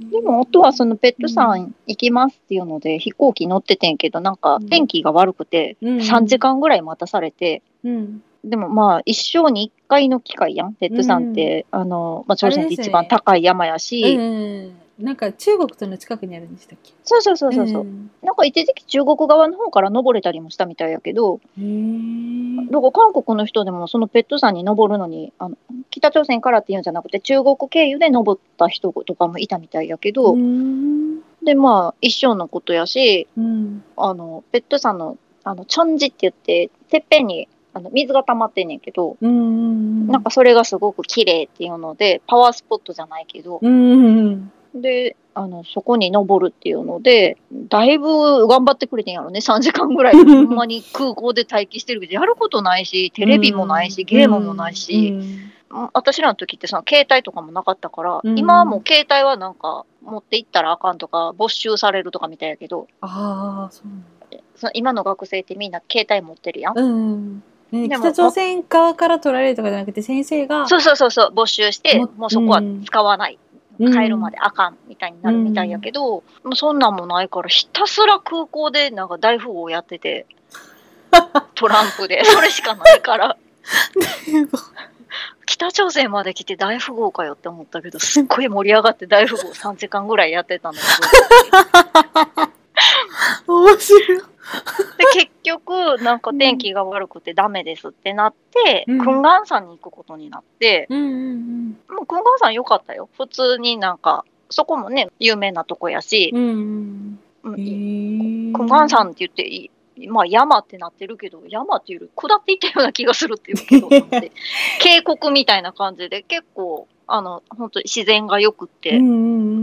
でも、あとはそのペットさん行きますっていうので、飛行機乗っててんけど、なんか天気が悪くて、うん。3時間ぐらい待たされて、うん。でもまあ、一生に一回の機会やん。ペットさんって、あの、まあ、朝鮮で一番高い山やし、うんなんか中国との近くにあるんでしたっけ？そうそうそうそうそう、ん。なんか一時期中国側の方から登れたりもしたみたいやけど、へー。だから韓国の人でもそのペットさんに登るのにあの北朝鮮からっていうんじゃなくて中国経由で登った人とかもいたみたいやけど、うん。でまあ一生のことやしうん。あのペットさんのあのチョンジって言っててっぺんにあの水が溜まってんねんけど、うんうんなんかそれがすごく綺麗っていうのでパワースポットじゃないけど、うんうんであのそこに登るっていうのでだいぶ頑張ってくれてんやろね3時間ぐらい。*laughs* ほんまに空港で待機してるけどやることないしテレビもないし、ゲームもないし、うん。私らの時ってその携帯とかもなかったから、うん。今はもう携帯はなんか持って行ったらあかんとか没収されるとかみたいやけど。ああそうその今の学生ってみんな携帯持ってるやん。うんね北朝鮮側から取られるとかじゃなくて先生がそうそうそうそう没収してももうそこは使わない、うん帰るまであかんみたいになるみたいやけど、もうそんなんもないからひたすら空港でなんか大富豪やってて *laughs* トランプで。それしかないから。北朝鮮まで来て大富豪かよって思ったけどすっごい盛り上がって大富豪3時間ぐらいやってたんだけど面白いで結局なんか天気が悪くてダメですってなって、うん。クンガン山に行くことになって、うんうんもうクンガン山良かったよ。普通になんかそこもね有名なとこやし、うんうんうん。へー。クンガン山って言っていいまあ山ってなってるけど山っていうより下っていったような気がするっていうけど *laughs* 渓谷みたいな感じで結構あの本当に自然が良くって、うんう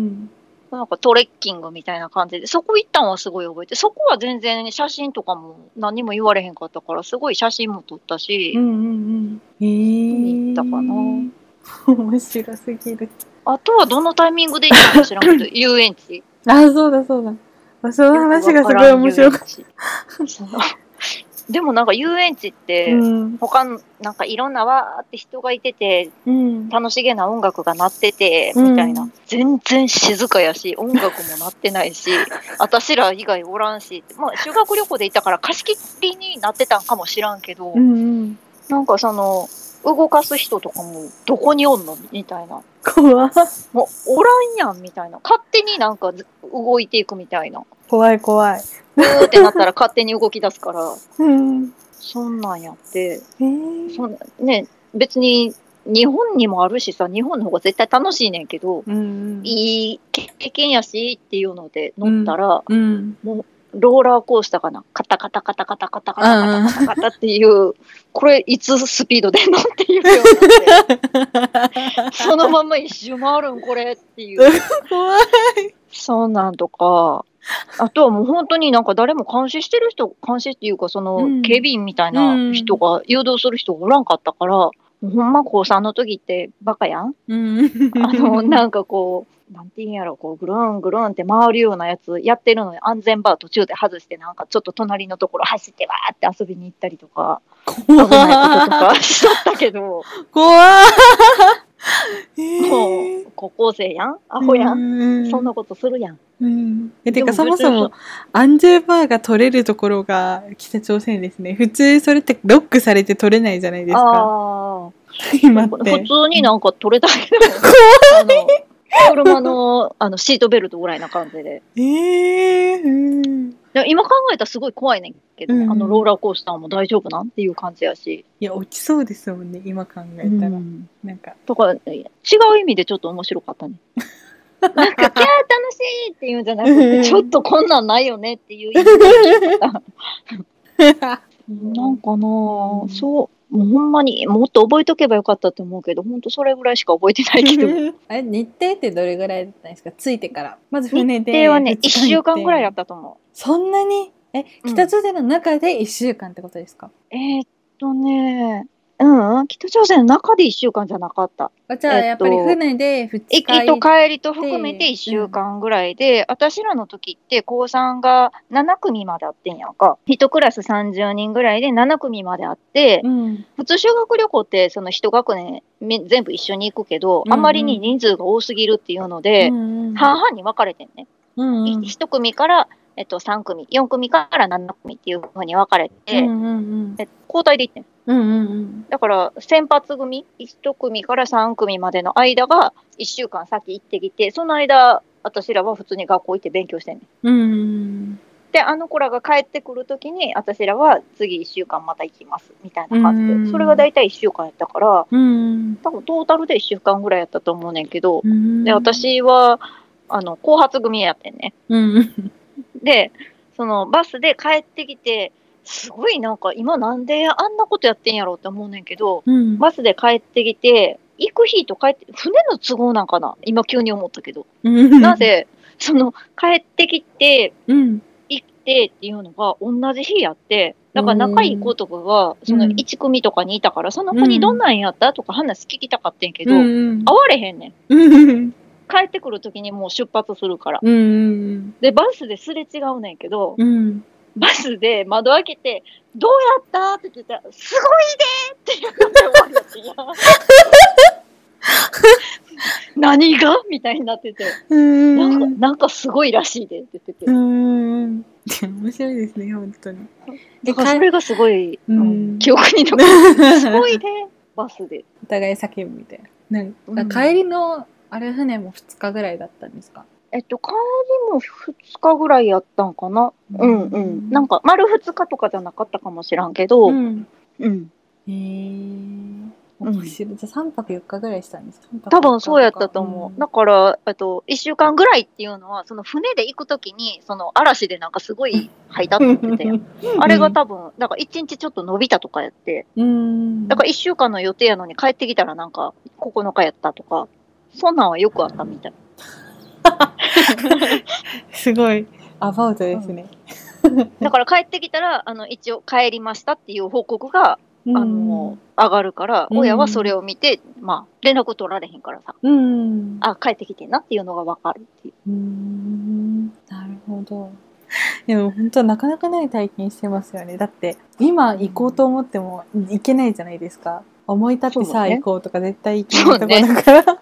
んなんかトレッキングみたいな感じでそこ行ったんはすごい覚えてそこは全然写真とかも何にも言われへんかったからすごい写真も撮ったし、うんうんうん。へー。行ったかな。面白すぎる。あとはどのタイミングで行ったか知らんけど *laughs* 遊園地。あそうだそうだ。あその話がすごい面白かっった。でもなんか遊園地って、他のなんかいろんなわーって人がいててうん。楽しげな音楽が鳴っててうん。みたいな、全然静かやし音楽も鳴ってないし *laughs* 私ら以外おらんし、まあ、修学旅行で行ったから貸し切りになってたんかもしらんけど、うんうん。なんかその動かす人とかもどこにおんの？みたいな。怖いもうおらんやんみたいな。勝手になんかず動いていくみたいな。怖い怖い。ブーってなったら勝手に動き出すから。うん。そんなんやって。へー。そんね別に日本にもあるしさ日本の方が絶対楽しいねんけど、うんうん。いい経験やしっていうので乗ったら、うんローラーコースターかな？カタカタカタカタカタカタカタカタカタっていうこれいつスピード出んのっていうようなそのまま一周回るんこれっていう怖いそうなんとかあとはもう本当になんか誰も監視してる人監視っていうかその警備員みたいな人が誘導する人がおらんかったから、ほんま高3の時ってバカやん？うん。あの、なんかこう、なんていうんやろ、こう、ぐるんぐるんって回るようなやつやってるのに安全バー途中で外して、なんかちょっと隣のところ走ってわーって遊びに行ったりとか、危ないこととかしとったけど、怖い *laughs* もう、高校生やん？アホやん、ん。そんなことするやん。うん。えてかそもそもアンジェバーが取れるところが北朝鮮ですね。普通それってロックされて取れないじゃないですか。今って。普通になんか取れたけど、あの、車のあのシートベルトぐらいな感じで。えーうんでも今考えたらすごい怖いねんけど、うんあのローラーコースターも大丈夫なんっていう感じやし。いや落ちそうですもんね今考えたら、うんなんかとか、違う意味でちょっと面白かったね。なんか、*laughs* キャー楽しいっていうんじゃなくうんて、ちょっとこんなんないよねっていう意味で。*laughs* なんかなぁ、うんそう、もうほんまにもっと覚えとけばよかったって思うけど、ほんとそれぐらいしか覚えてないけど。*laughs* あれ日程ってどれぐらいだったんですか？着いてから。まず船日で程はね、1二日行って。週間ぐらいだったと思そんなに？えうん。北朝鮮の中で1週間ってことですか、う。えーっとね、うんうん、北朝鮮の中で1週間じゃなかった。あじゃあ、えっとやっぱり船で2日行きと帰りと含めでて1週間ぐらいで、私らの時って高3が7組まであってんやんか。1クラス30人ぐらいで7組まであって、うん。普通修学旅行ってその1学年め全部一緒に行くけど、うんうんあまりに人数が多すぎるっていうので、うん半々に分かれてんね。うんうん1組から、えっと、3組、4組から7組っていう風に分かれて、うんうんうんえ交代で行ってん。うんうんうんだから、先発組、1組から3組までの間が1週間先行ってきて、その間、私らは普通に学校行って勉強してんねん。うんうんで、あの子らが帰ってくるときに、私らは次1週間また行きます、みたいな感じで。うんそれが大体1週間やったから、うん多分トータルで1週間ぐらいやったと思うねんけど、うんで、私は、あの、後発組やってんね。うんで、そのバスで帰ってきて、すごいなんか今なんであんなことやってんやろうって思うねんけど、うん。バスで帰ってきて、行く日と帰って、船の都合なんかな？今急に思ったけど。うん。なぜ、その帰ってきて、うん。行ってっていうのが同じ日やって、だから仲いい子とかが、そのうん1組とかにいたから、その子にどんなんやったとか話聞きたかってんけど、うん。会われへんねん。うん。帰ってくるときにもう出発するから。うん。で、バスですれ違うねんけど、うんバスで窓開けて、どうやった？って言ったら、すごいでっていう感じで終わりやってんや。何が？みたいになってて、うん。なんか、なんかすごいらしいでって言ってて。うん。面白いですね本当に。だからそれがすごい、うん。うん記憶に残る。すごいで、バスで。お互い叫ぶみたいな。なんか帰りのあれ船も2日ぐらいだったんですか？えっと、帰りも2日ぐらいやったんかな？うんうん。なんか、丸2日とかじゃなかったかもしらんけど、うんうん。へえ面白いじゃあ3泊4日ぐらいしたんですか？多分そうやったと思う。んだから、あと、1週間ぐらいっていうのは、その船で行くときに、その嵐でなんかすごい吐いたって言ってたよ。あれが多分、だから1日ちょっと伸びたとかやって、うんだから1週間の予定やのに帰ってきたらなんか9日やったとか、そんなんはよくあったみたい。*laughs* すごいアバウトですね、だから帰ってきたら、あの、一応帰りましたっていう報告が、うんあの、上がるから、うん親はそれを見て、まあ、連絡取られへんからさ、うんあ、帰ってきてんなっていうのがわかるっていう。うなるほど。でも本当なかなかない体験してますよね。だって今行こうと思っても行けないじゃないですか。思い立ってさね行こうとか絶対行けないとこだから。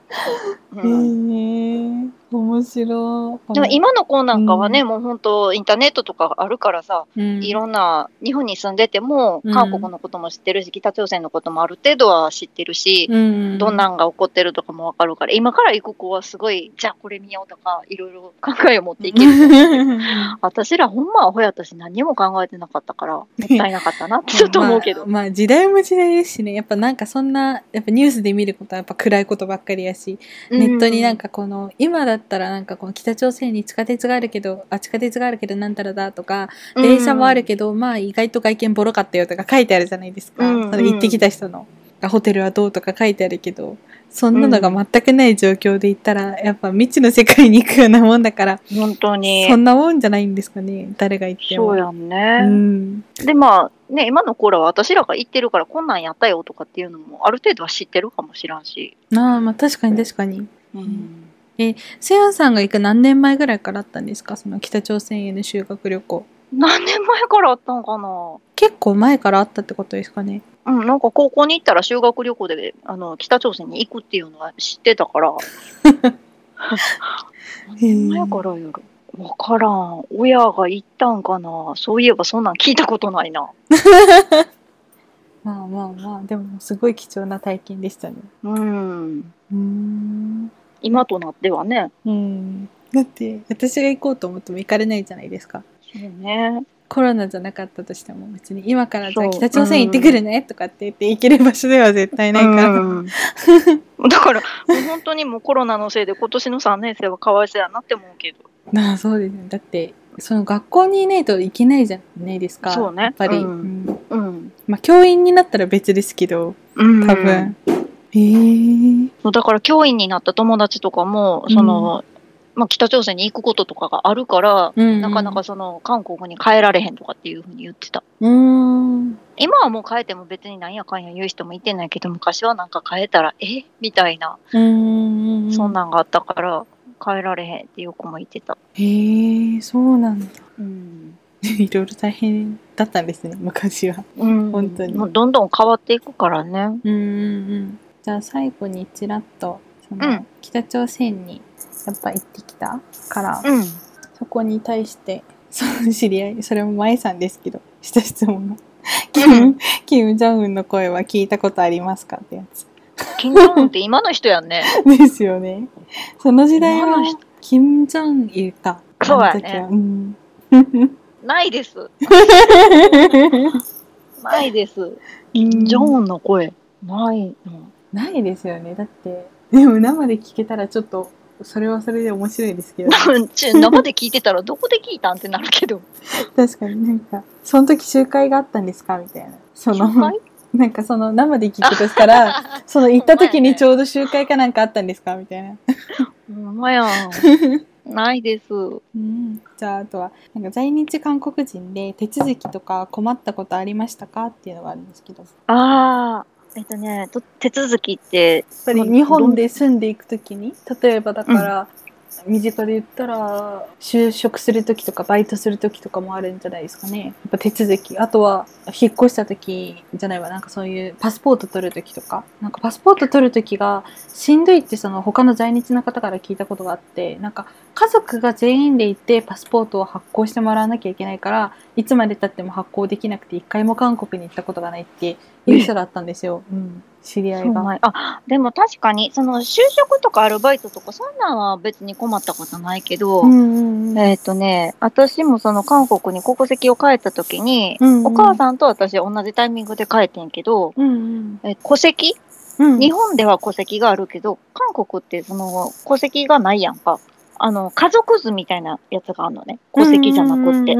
*laughs* へうん。え面白い。でも今の子なんかはね、うもう本当インターネットとかあるからさ、うん。いろんな、日本に住んでてもうん、韓国のことも知ってるし、北朝鮮のこともある程度は知ってるし、うん。どんなんが起こってるとかもわかるから、今から行く子はすごい、じゃあこれ見ようとか、いろいろ考えを持っていける。*laughs* 私らほんまアホやったし何も考えてなかったから、*laughs* もったいなかったなってちょっと思うけど。まあ、まあ時代も時代ですしね。やっぱなんかそんなやっぱニュースで見ることはやっぱ暗いことばっかりやしネットになんかこの、今だったらなんかこの北朝鮮に地下鉄があるけどあ地下鉄があるけどなんたらだとかうん、電車もあるけど、まあ意外と外見ボロかったよとか書いてあるじゃないですか、うんうん。行ってきた人の。ホテルはどうとか書いてあるけどそんなのが全くない状況で行ったら、やっぱ未知の世界に行くようなもんだから本当に。そんなもんじゃないんですかね誰が行っても。そうやんね。うん。で、まあ、ね、今の子らは私らが言ってるから、こんなんやったよとかっていうのも、ある程度は知ってるかもしらんし。ああまあ確かに確かに。うん。セヨンさんが行く何年前ぐらいからあったんですか？その北朝鮮への修学旅行。何年前からあったんかな？結構前からあったってことですかねうん、なんか高校に行ったら修学旅行で、あの、北朝鮮に行くっていうのは知ってたから。*laughs* 前からやろ。わからん。親が行ったんかな？そういえばそんなん聞いたことないな。*laughs* まあまあまあでもすごい貴重な体験でしたねうん。うーん今となってはね。うんだって私が行こうと思っても行かれないじゃないですかそうね。コロナじゃなかったとしても別に今からじゃあ北朝鮮行ってくるねとかって言って行ける場所では絶対ないから、うん。*laughs* だから、もう本当にもうコロナのせいで今年の3年生はかわいそうやなって思うけど。まあそうですねだってその学校にいないといけないじゃないですかそうね。やっぱり、うん。うん。うん。まあ教員になったら別ですけどうん。多分、へえそうだから教員になった友達とかも、その、まあ、北朝鮮に行くこととかがあるから、うんなかなかその韓国に帰られへんとかっていうふうに言ってた。うーん。今はもう変えても別になんやかんや言う人もいてないけど、昔はなんか変えたら、え？みたいな、うんそんなんがあったから、変えられへんっていう子もいてた。へえそうなんだ。うん。*laughs* いろいろ大変だったんですね昔は。うん、本当に。もうどんどん変わっていくからね。うんうんうん。じゃあ最後にちらっとその、うん。北朝鮮にやっぱ行ってきたから、うん。そこに対して *laughs* その知り合いそれも舞さんですけどした質問がキム,、キム・ジョンウンの声は聞いたことありますかってやつキングオンって今の人やんね。*laughs* ですよねその時代はキム・ジョンイルかそうやねうんないです。ないです。*laughs* ジョーンの声。ないの。ないですよねだってでも生で聞けたらちょっとそれはそれで面白いですけどち *laughs* 生で聞いてたらどこで聞いたんってなるけど。*laughs* 確かになんかその時集会があったんですかみたいなその *laughs* なんかその生で聞くとしたらその行った時にちょうど集会かなんかあったんですかみたいな、ほんまやん。ないです。うん、じゃああとはなんか在日韓国人で手続きとか困ったことありましたかっていうのがあるんですけどああ。えっとね、と手続きって、ぱり日本で住んでいく時に例えばだから、身近で言ったら就職する時とかバイトする時とかもあるんじゃないですかね。やっぱ手続き。あとは引っ越した時じゃないわ。なんかそういうパスポート取る時とか。なんかパスポート取る時がしんどいってその他の在日の方から聞いたことがあってなんか家族が全員で行ってパスポートを発行してもらわなきゃいけないからいつまでたっても発行できなくて一回も韓国に行ったことがないっていう人だったんですよ、うん、知り合いが。あ、でも確かに、その就職とかアルバイトとか、そんなんは別に困ったことないけど、うんうんうん。えっ、とね、私もその韓国に国籍を変えた時に、うんうん。お母さんと私同じタイミングで変えてんけど、うんうん。え戸籍？うん。日本では戸籍があるけど、韓国ってその戸籍がないやんか。あの、家族図みたいなやつがあるのね。戸籍じゃなくって。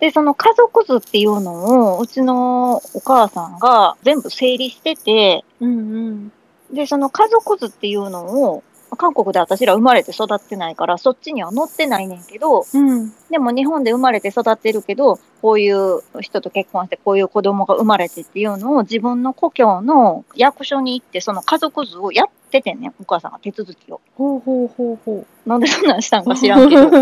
で、その家族図っていうのを、うちのお母さんが全部整理してて、うんうん。で、その家族図っていうのを、韓国で私ら生まれて育ってないから、そっちには載ってないねんけど、うんでも日本で生まれて育ってるけど、こういう人と結婚して、こういう子供が生まれてっていうのを自分の故郷の役所に行って、その家族図をやっててんねん、お母さんが手続きを。ほうほうほうほう。なんでそんなんしたんか知らんけど。*laughs*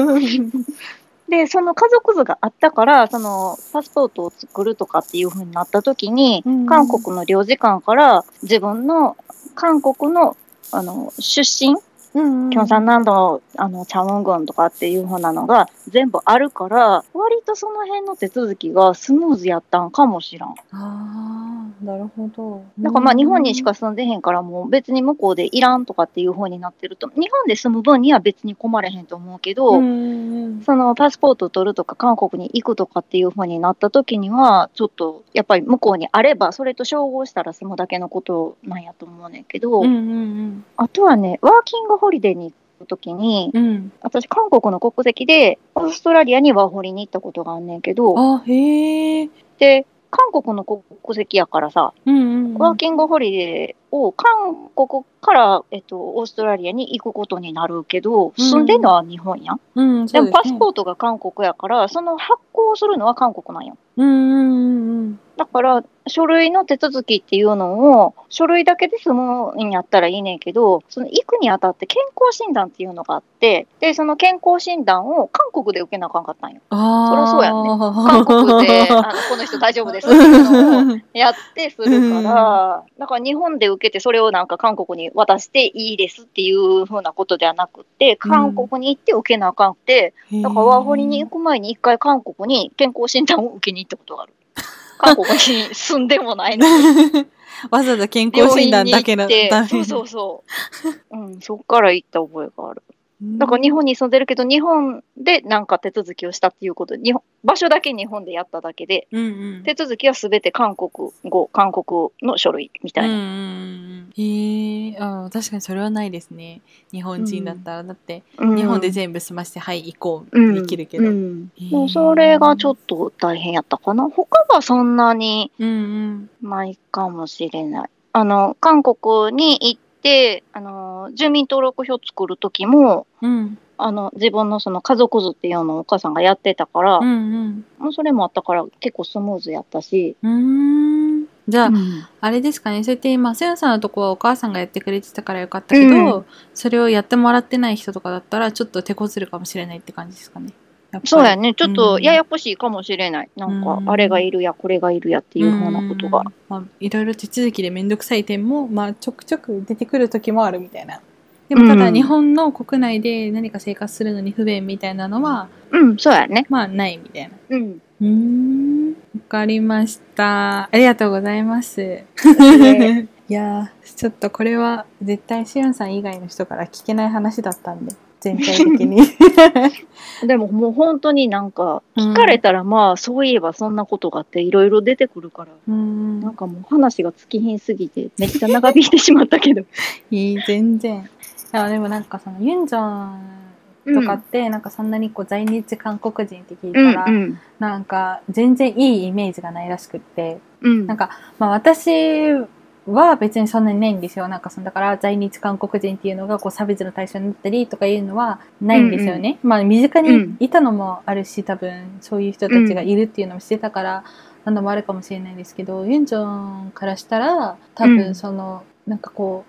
で、その家族図があったから、そのパスポートを作るとかっていう風になった時に、うん韓国の領事館から自分の韓国のあの出身、うんうんキョンサン南道あのチャウン郡とかっていう風なのが全部あるから、割とその辺の手続きがスムーズやったんかもしらん。ああ、なるほど。なんかまあ日本にしか住んでへんからもう別に向こうでいらんとかっていう風になってると、日本で住む分には別に困れへんと思うけど、うんうんそのパスポートを取るとか韓国に行くとかっていう風になった時にはちょっとやっぱり向こうにあればそれと照合したら済むだけのことなんやと思うねんけど、うんうんあとはねワーキングホリデーに行く時にうんうん。私韓国の国籍でオーストラリアにワーホリに行ったことがあんねんけどあ、へえ。で韓国の国籍やからさ、うんうんうん。ワーキングホリデーを韓国から、えっと、オーストラリアに行くことになるけど、住んでんのは日本やん。うん、でもパスポーートが韓国やから、その発行するのは韓国なんよ。ト。うんうんうんうん。だから、書類の手続きっていうのを、書類だけで済むんやったらいいねんけど、その行くにあたって健康診断っていうのがあって、で、その健康診断を韓国で受けなあかんかったんよ。ああ。そりゃそうやんね *laughs* 韓国で、あのこの人大丈夫ですっていうのをやってするから、だから日本で受けてそれをなんか韓国に渡していいですっていうふうなことではなくって、韓国に行って受けなあかんくて、だからワーホリに行く前に一回韓国に健康診断を受けに行ったことがある。韓国に住んでもないのに。*laughs* わざわざ健康診断だけの病院に行ためにってそうそうそう。うん、そっから行った覚えがある。うんだから日本に住んでるけど、日本でなんか手続きをしたっていうこと、日本場所だけ日本でやっただけで、うんうん。手続きはすべて韓国語、韓国の書類みたいな。うんうんうん。へえ、あー確かにそれはないですね。日本人だったら、だって、うん日本で全部済まして、はい、行こう、うんできるけど。うんもうそれがちょっと大変やったかな。他はそんなにうん。ないかもしれない。あの、韓国に行って、あの、の住民登録票作る時もうん。あの自分のその家族図っていうのをお母さんがやってたから、うんうん。もうそれもあったから結構スムーズやったし、うーん。じゃあ、うん。あれですかね。そうやって今せやさんのとこはお母さんがやってくれてたからよかったけど、うん。それをやってもらってない人とかだったらちょっと手こずるかもしれないって感じですかねそうやね。ちょっとうん。ややこしいかもしれない、なんかうん。あれがいるやこれがいるやっていうふうなことが。うん、まあ、いろいろ手続きで面倒くさい点も、まあ、ちょくちょく出てくる時もあるみたいな。でもただうん。日本の国内で何か生活するのに不便みたいなのは、うんそうやね。まあないみたいな。うん。うーん。わかりました。ありがとうございます。ね。*laughs* いやーちょっとこれは絶対しおんさん以外の人から聞けない話だったんで全体的に。*laughs* でももう本当になんかうん。聞かれたらまあそういえばそんなことがあっていろいろ出てくるから、うーん。なんかもう話が尽きひんすぎてめっちゃ長引いてしまったけど。*laughs* いい全然。いやでもなんかそのユンジョンとかってなんかそんなにこう在日韓国人って聞いたら、うん。なんか全然いいイメージがないらしくって。うん。なんかまあ私は別にそんなにないんですよ。なんかそのだから在日韓国人っていうのがこう差別の対象になったりとかいうのはないんですよね、まあ身近にいたのもあるし多分そういう人たちがいるっていうのも知ってたから、なのもあるかもしれないですけどユンジョンからしたら多分その、なんかこ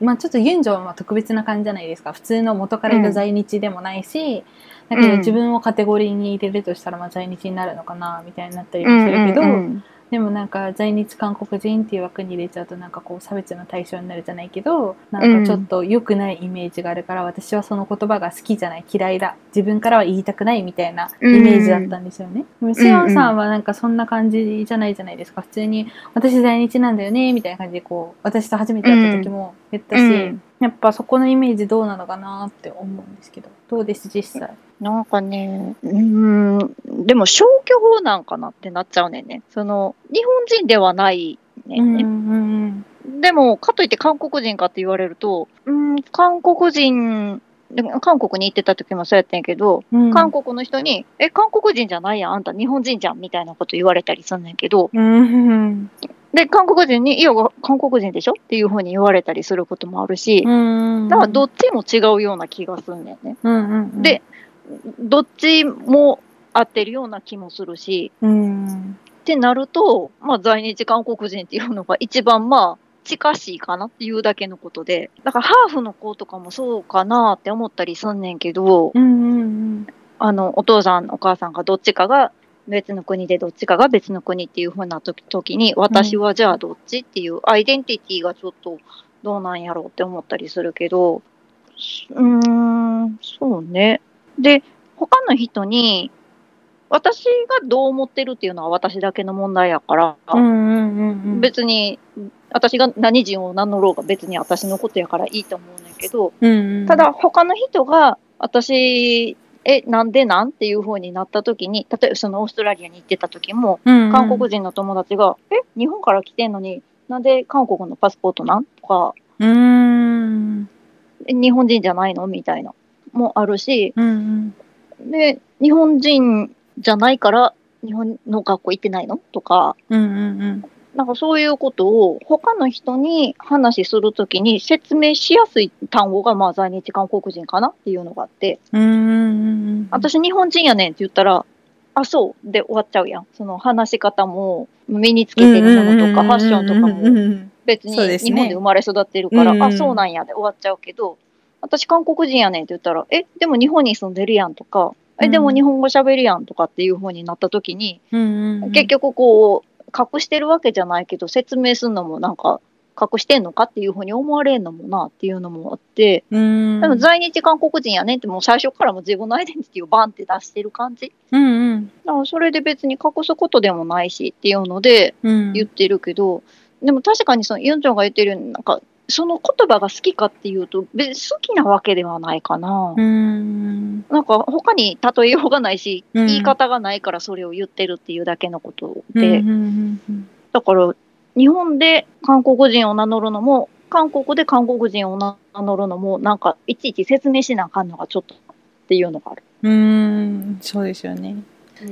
うまあちょっとユンジョンは特別な感じじゃないですか。普通の元からいた在日でもないし、だけど自分をカテゴリーに入れるとしたらまあ在日になるのかなみたいになったりもするけど、うんうんでもなんか在日韓国人っていう枠に入れちゃうとなんかこう差別の対象になるじゃないけどなんかちょっと良くないイメージがあるから私はその言葉が好きじゃない嫌いだ。自分からは言いたくないみたいなイメージだったんですよね。でもシオンさんはなんかそんな感じじゃないじゃないですか。普通に私在日なんだよねみたいな感じでこう私と初めて会った時も言ったし、うん。やっぱそこのイメージどうなのかなって思うんですけど。どうです実際？なんかね、うーん、でも消去法なんかなってなっちゃうねんね。その、日本人ではないねうんんね。うんでも、かといって韓国人かって言われると、うーん、韓国人、韓国に行ってた時もそうやったんやけど、うんうん韓国の人に、え、韓国人じゃないやん、あんた日本人じゃん、みたいなこと言われたりすんねんけど、うんうんで、韓国人に、いや、韓国人でしょ？っていうふうに言われたりすることもあるし、うんだからどっちも違うような気がすんねんね。うんうんうんで、どっちも合ってるような気もするし、うんってなると、まあ、在日韓国人っていうのが一番まあ、近しいかなっていうだけのことで、だからハーフの子とかもそうかなって思ったりすんねんけど、うんうんあの、お父さん、お母さんがどっちかが別の国でどっちかが別の国っていう風な時時に、私はじゃあどっちっていうアイデンティティがちょっとどうなんやろうって思ったりするけど、うーん、そうね。で、他の人に、私がどう思ってるっていうのは私だけの問題やから、別に私が何人を名乗ろうが別に私のことやからいいと思うねんけど、うんうん。ただ他の人が私、え、なんでなんっていう風になった時に、例えばそのオーストラリアに行ってた時も、うんうん。韓国人の友達が、え、日本から来てんのに、なんで韓国のパスポートなんとか、日本人じゃないのみたいな、もあるし、うんうん。で、日本人じゃないから、日本の学校行ってないの？とか、うんうんなんかそういうことを他の人に話するときに説明しやすい単語がまあ在日韓国人かな？っていうのがあって、うんうんうん私日本人やねんって言ったら、あ、そうで終わっちゃうやん。その話し方も身につけてるものとかファッションとかも。別に日本で生まれ育ってるから、うんうん。あ、そうなんやで終わっちゃうけど、私韓国人やねんって言ったら、え、でも日本に住んでるやんとか、え、でも日本語喋るやんとかっていう風になった時に、結局こう、隠してるわけじゃないけど、説明するのもなんか、隠してんのかっていうふうに思われんのもなっていうのもあって、うん。でも在日韓国人やねんってもう最初からもう自分のアイデンティティをバンって出してる感じ。うんうん。だからそれで別に隠すことでもないしっていうのでうん。言ってるけど、でも確かにそのユンチョンが言ってるようになんか、その言葉が好きかっていうと、別に好きなわけではないかな。うん。なんか他に例えようがないし、うん。言い方がないからそれを言ってるっていうだけのことうん。で、うん。だから、日本で韓国人を名乗るのも、韓国で韓国人を名乗るのも、なんか、いちいち説明しなあかんのがちょっとっていうのがある。うん。そうですよね。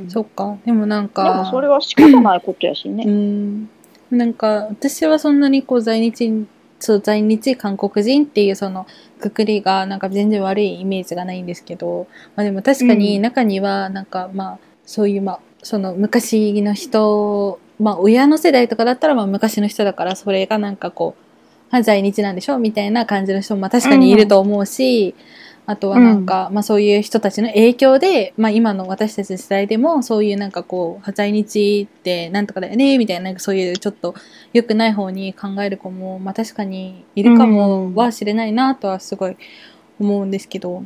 そっか。でもなんでかもそれは仕方ないことやしうね。ん。なんか私はそんなにこう在日そう在日韓国人っていうそのくくりがなんか全然悪いイメージがないんですけど、まあ、でも確かに中にはなんかまあそういうまあその昔の人まあ親の世代とかだったらまあ昔の人だからそれがなんかこう在日なんでしょみたいな感じの人もまあ確かにいると思うし、あとはなんか、まあそういう人たちの影響で、まあ今の私たちの世代でもそういうなんかこう、在日ってなんとかだよね、みたいな、なんかそういうちょっと良くない方に考える子も、まあ確かにいるかもはしれないなとはすごい思うんですけど、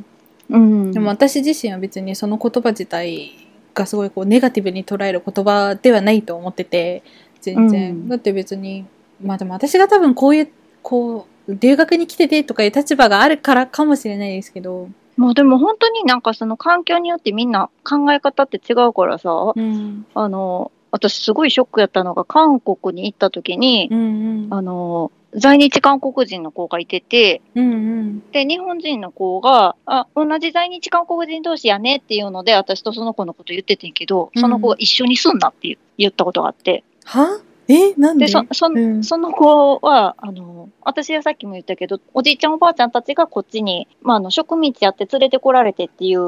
うん。でも私自身は別にその言葉自体がすごいこうネガティブに捉える言葉ではないと思ってて、全然。うんだって別に、まあでも私が多分こういう、こう、留学に来ててとかいう立場があるからかもしれないですけど、もうでも本当になんかその環境によってみんな考え方って違うからさ、うん。あの、私すごいショックやったのが韓国に行った時に、うんうん。あの、在日韓国人の子がいてて、うんうん。で、日本人の子が、あ、同じ在日韓国人同士やねっていうので、私とその子のこと言っててんけど、その子が一緒に住んだって言言ったことがあって、は？えなんで？で、そ、そ,、うんその子は、あの、私はさっきも言ったけど、おじいちゃんおばあちゃんたちがこっちに、まあ、あの、植民地やって連れてこられてっていう、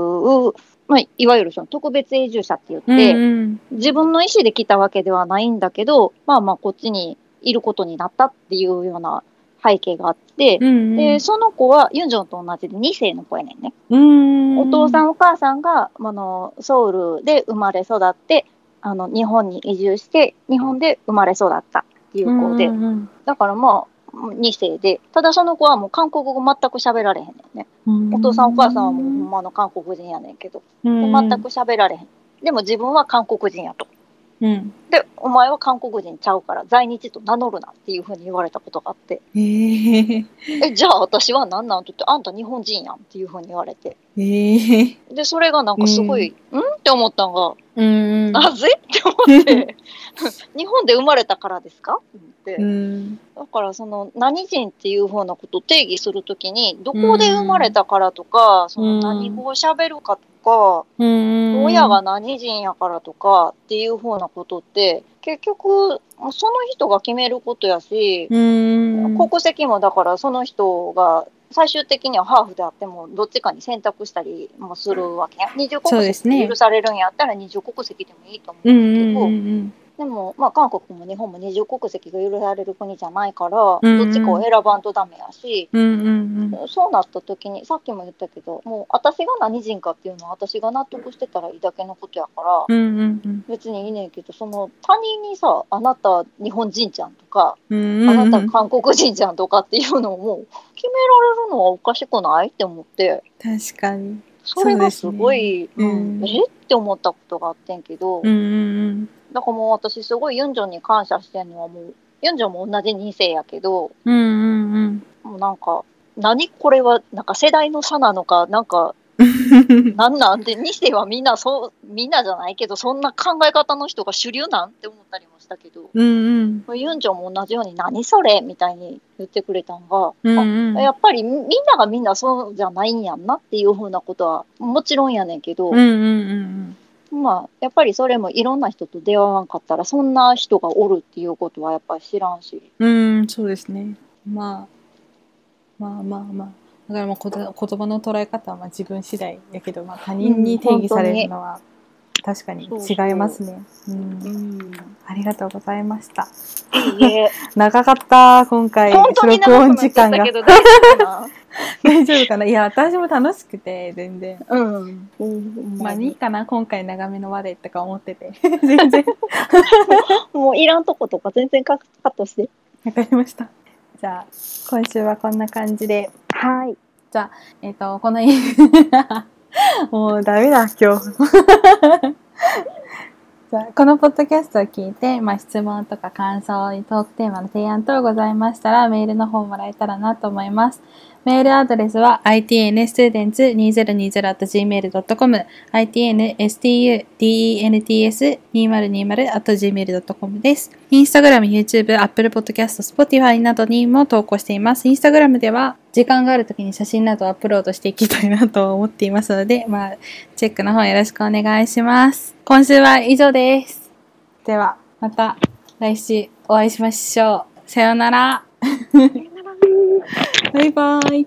まあ、いわゆるその特別永住者って言って、うんうん自分の意思で来たわけではないんだけど、まあまあ、こっちにいることになったっていうような背景があって、うんうん。で、その子はユンジョンと同じで2世の子やねんね。うん。お父さん、んお母さんが、あの、ソウルで生まれ育って、あの、日本に移住して、日本で生まれ育ったっていう子で、うんうんだからまあ、2世で、ただその子はもう韓国語全く喋られへんねんね。うん、お父さんお母さんはもうほんまの韓国人やねんけど、でうん、全く喋られへん。でも自分は韓国人やと。うん。で、お前は韓国人ちゃうから在日と名乗るなっていうふうに言われたことがあって、えー、え、じゃあ私は何なんって言って、あんた日本人やんっていうふうに言われて。えー、で、それがなんかすごい、ん。って思ったのが、うん。なぜって思って、*laughs* 日本で生まれたからですか？って思って、うん。だからその何人っていうふうなことを定義するときに、どこで生まれたからとか、その何語を喋るかとか、うん。親が何人やからとかっていうふうなことって、結局、その人が決めることやし、うん。国籍もだからその人が最終的にはハーフであってもどっちかに選択したりもするわけや。二重そう国籍ですねで許されるんやったら二重国籍でもいいと思ううんんだけど、うんでも、まあ、韓国も日本も二重国籍が許される国じゃないから、うんうん。どっちかを選ばんとダメやし、うんうんそうなった時に、さっきも言ったけど、もう私が何人かっていうのは私が納得してたらいいだけのことやから、うんうん別にいいねんけど、その他人にさ、あなた日本人じゃんとか、うん。あなた韓国人じゃんとかっていうのをもう決められるのはおかしくないって思って、確かに。それがすごい、ねうんうん。え？って思ったことがあってんけど、うんうんだからもう私すごいユンジョンに感謝してんのはもう、ユンジョンも同じ2世やけど、うん。うんうんもうなんか、何これは、なんか世代の差なのか、なんか、うん。なんなんで、2世はみんなそう、みんなじゃないけど、そんな考え方の人が主流なんって思ったりもしたけど、うんうん。ユンジョンも同じように、何それみたいに言ってくれたんが、うんうん。あやっぱりみんながみんなそうじゃないんやんなっていうふうなことはもちろんやねんけど、うんうんうんまあやっぱりそれもいろんな人と出会わんかったらそんな人がおるっていうことはやっぱり知らんし、うん。そうですね。まあ、まあまあまあ。だからまあこ言葉の捉え方はまあ自分次第やけど、まあ他人に定義されるのは確かに違いますね。うん、ありがとうございました。長かった、今回。録音時間が。*laughs* 大丈夫かな？いや、私も楽しくて、全然。うん、まあいいかな、今回長めの話でとか思ってて。*laughs* 全然。*laughs* もういらんとことか全然カカットしてわかりました。じゃあ、今週はこんな感じで。はいじゃあ、えっ、と、このもうダメだ、今日。じゃあこのポッドキャストを聞いて、まあ、質問とか感想、トークテーマの提案等ございましたら、メールの方もらえたらなと思います。メールアドレスは itnstudents2020.gmail.com itnstudents2020.gmail.com です。インスタグラム、YouTube、Apple Podcast、Spotify などにも投稿しています。インスタグラムでは時間がある時に写真などをアップロードしていきたいなと思っていますので、まあ、チェックの方よろしくお願いします。今週は以上です。では、また来週お会いしましょう。さよう。ならバイバイ。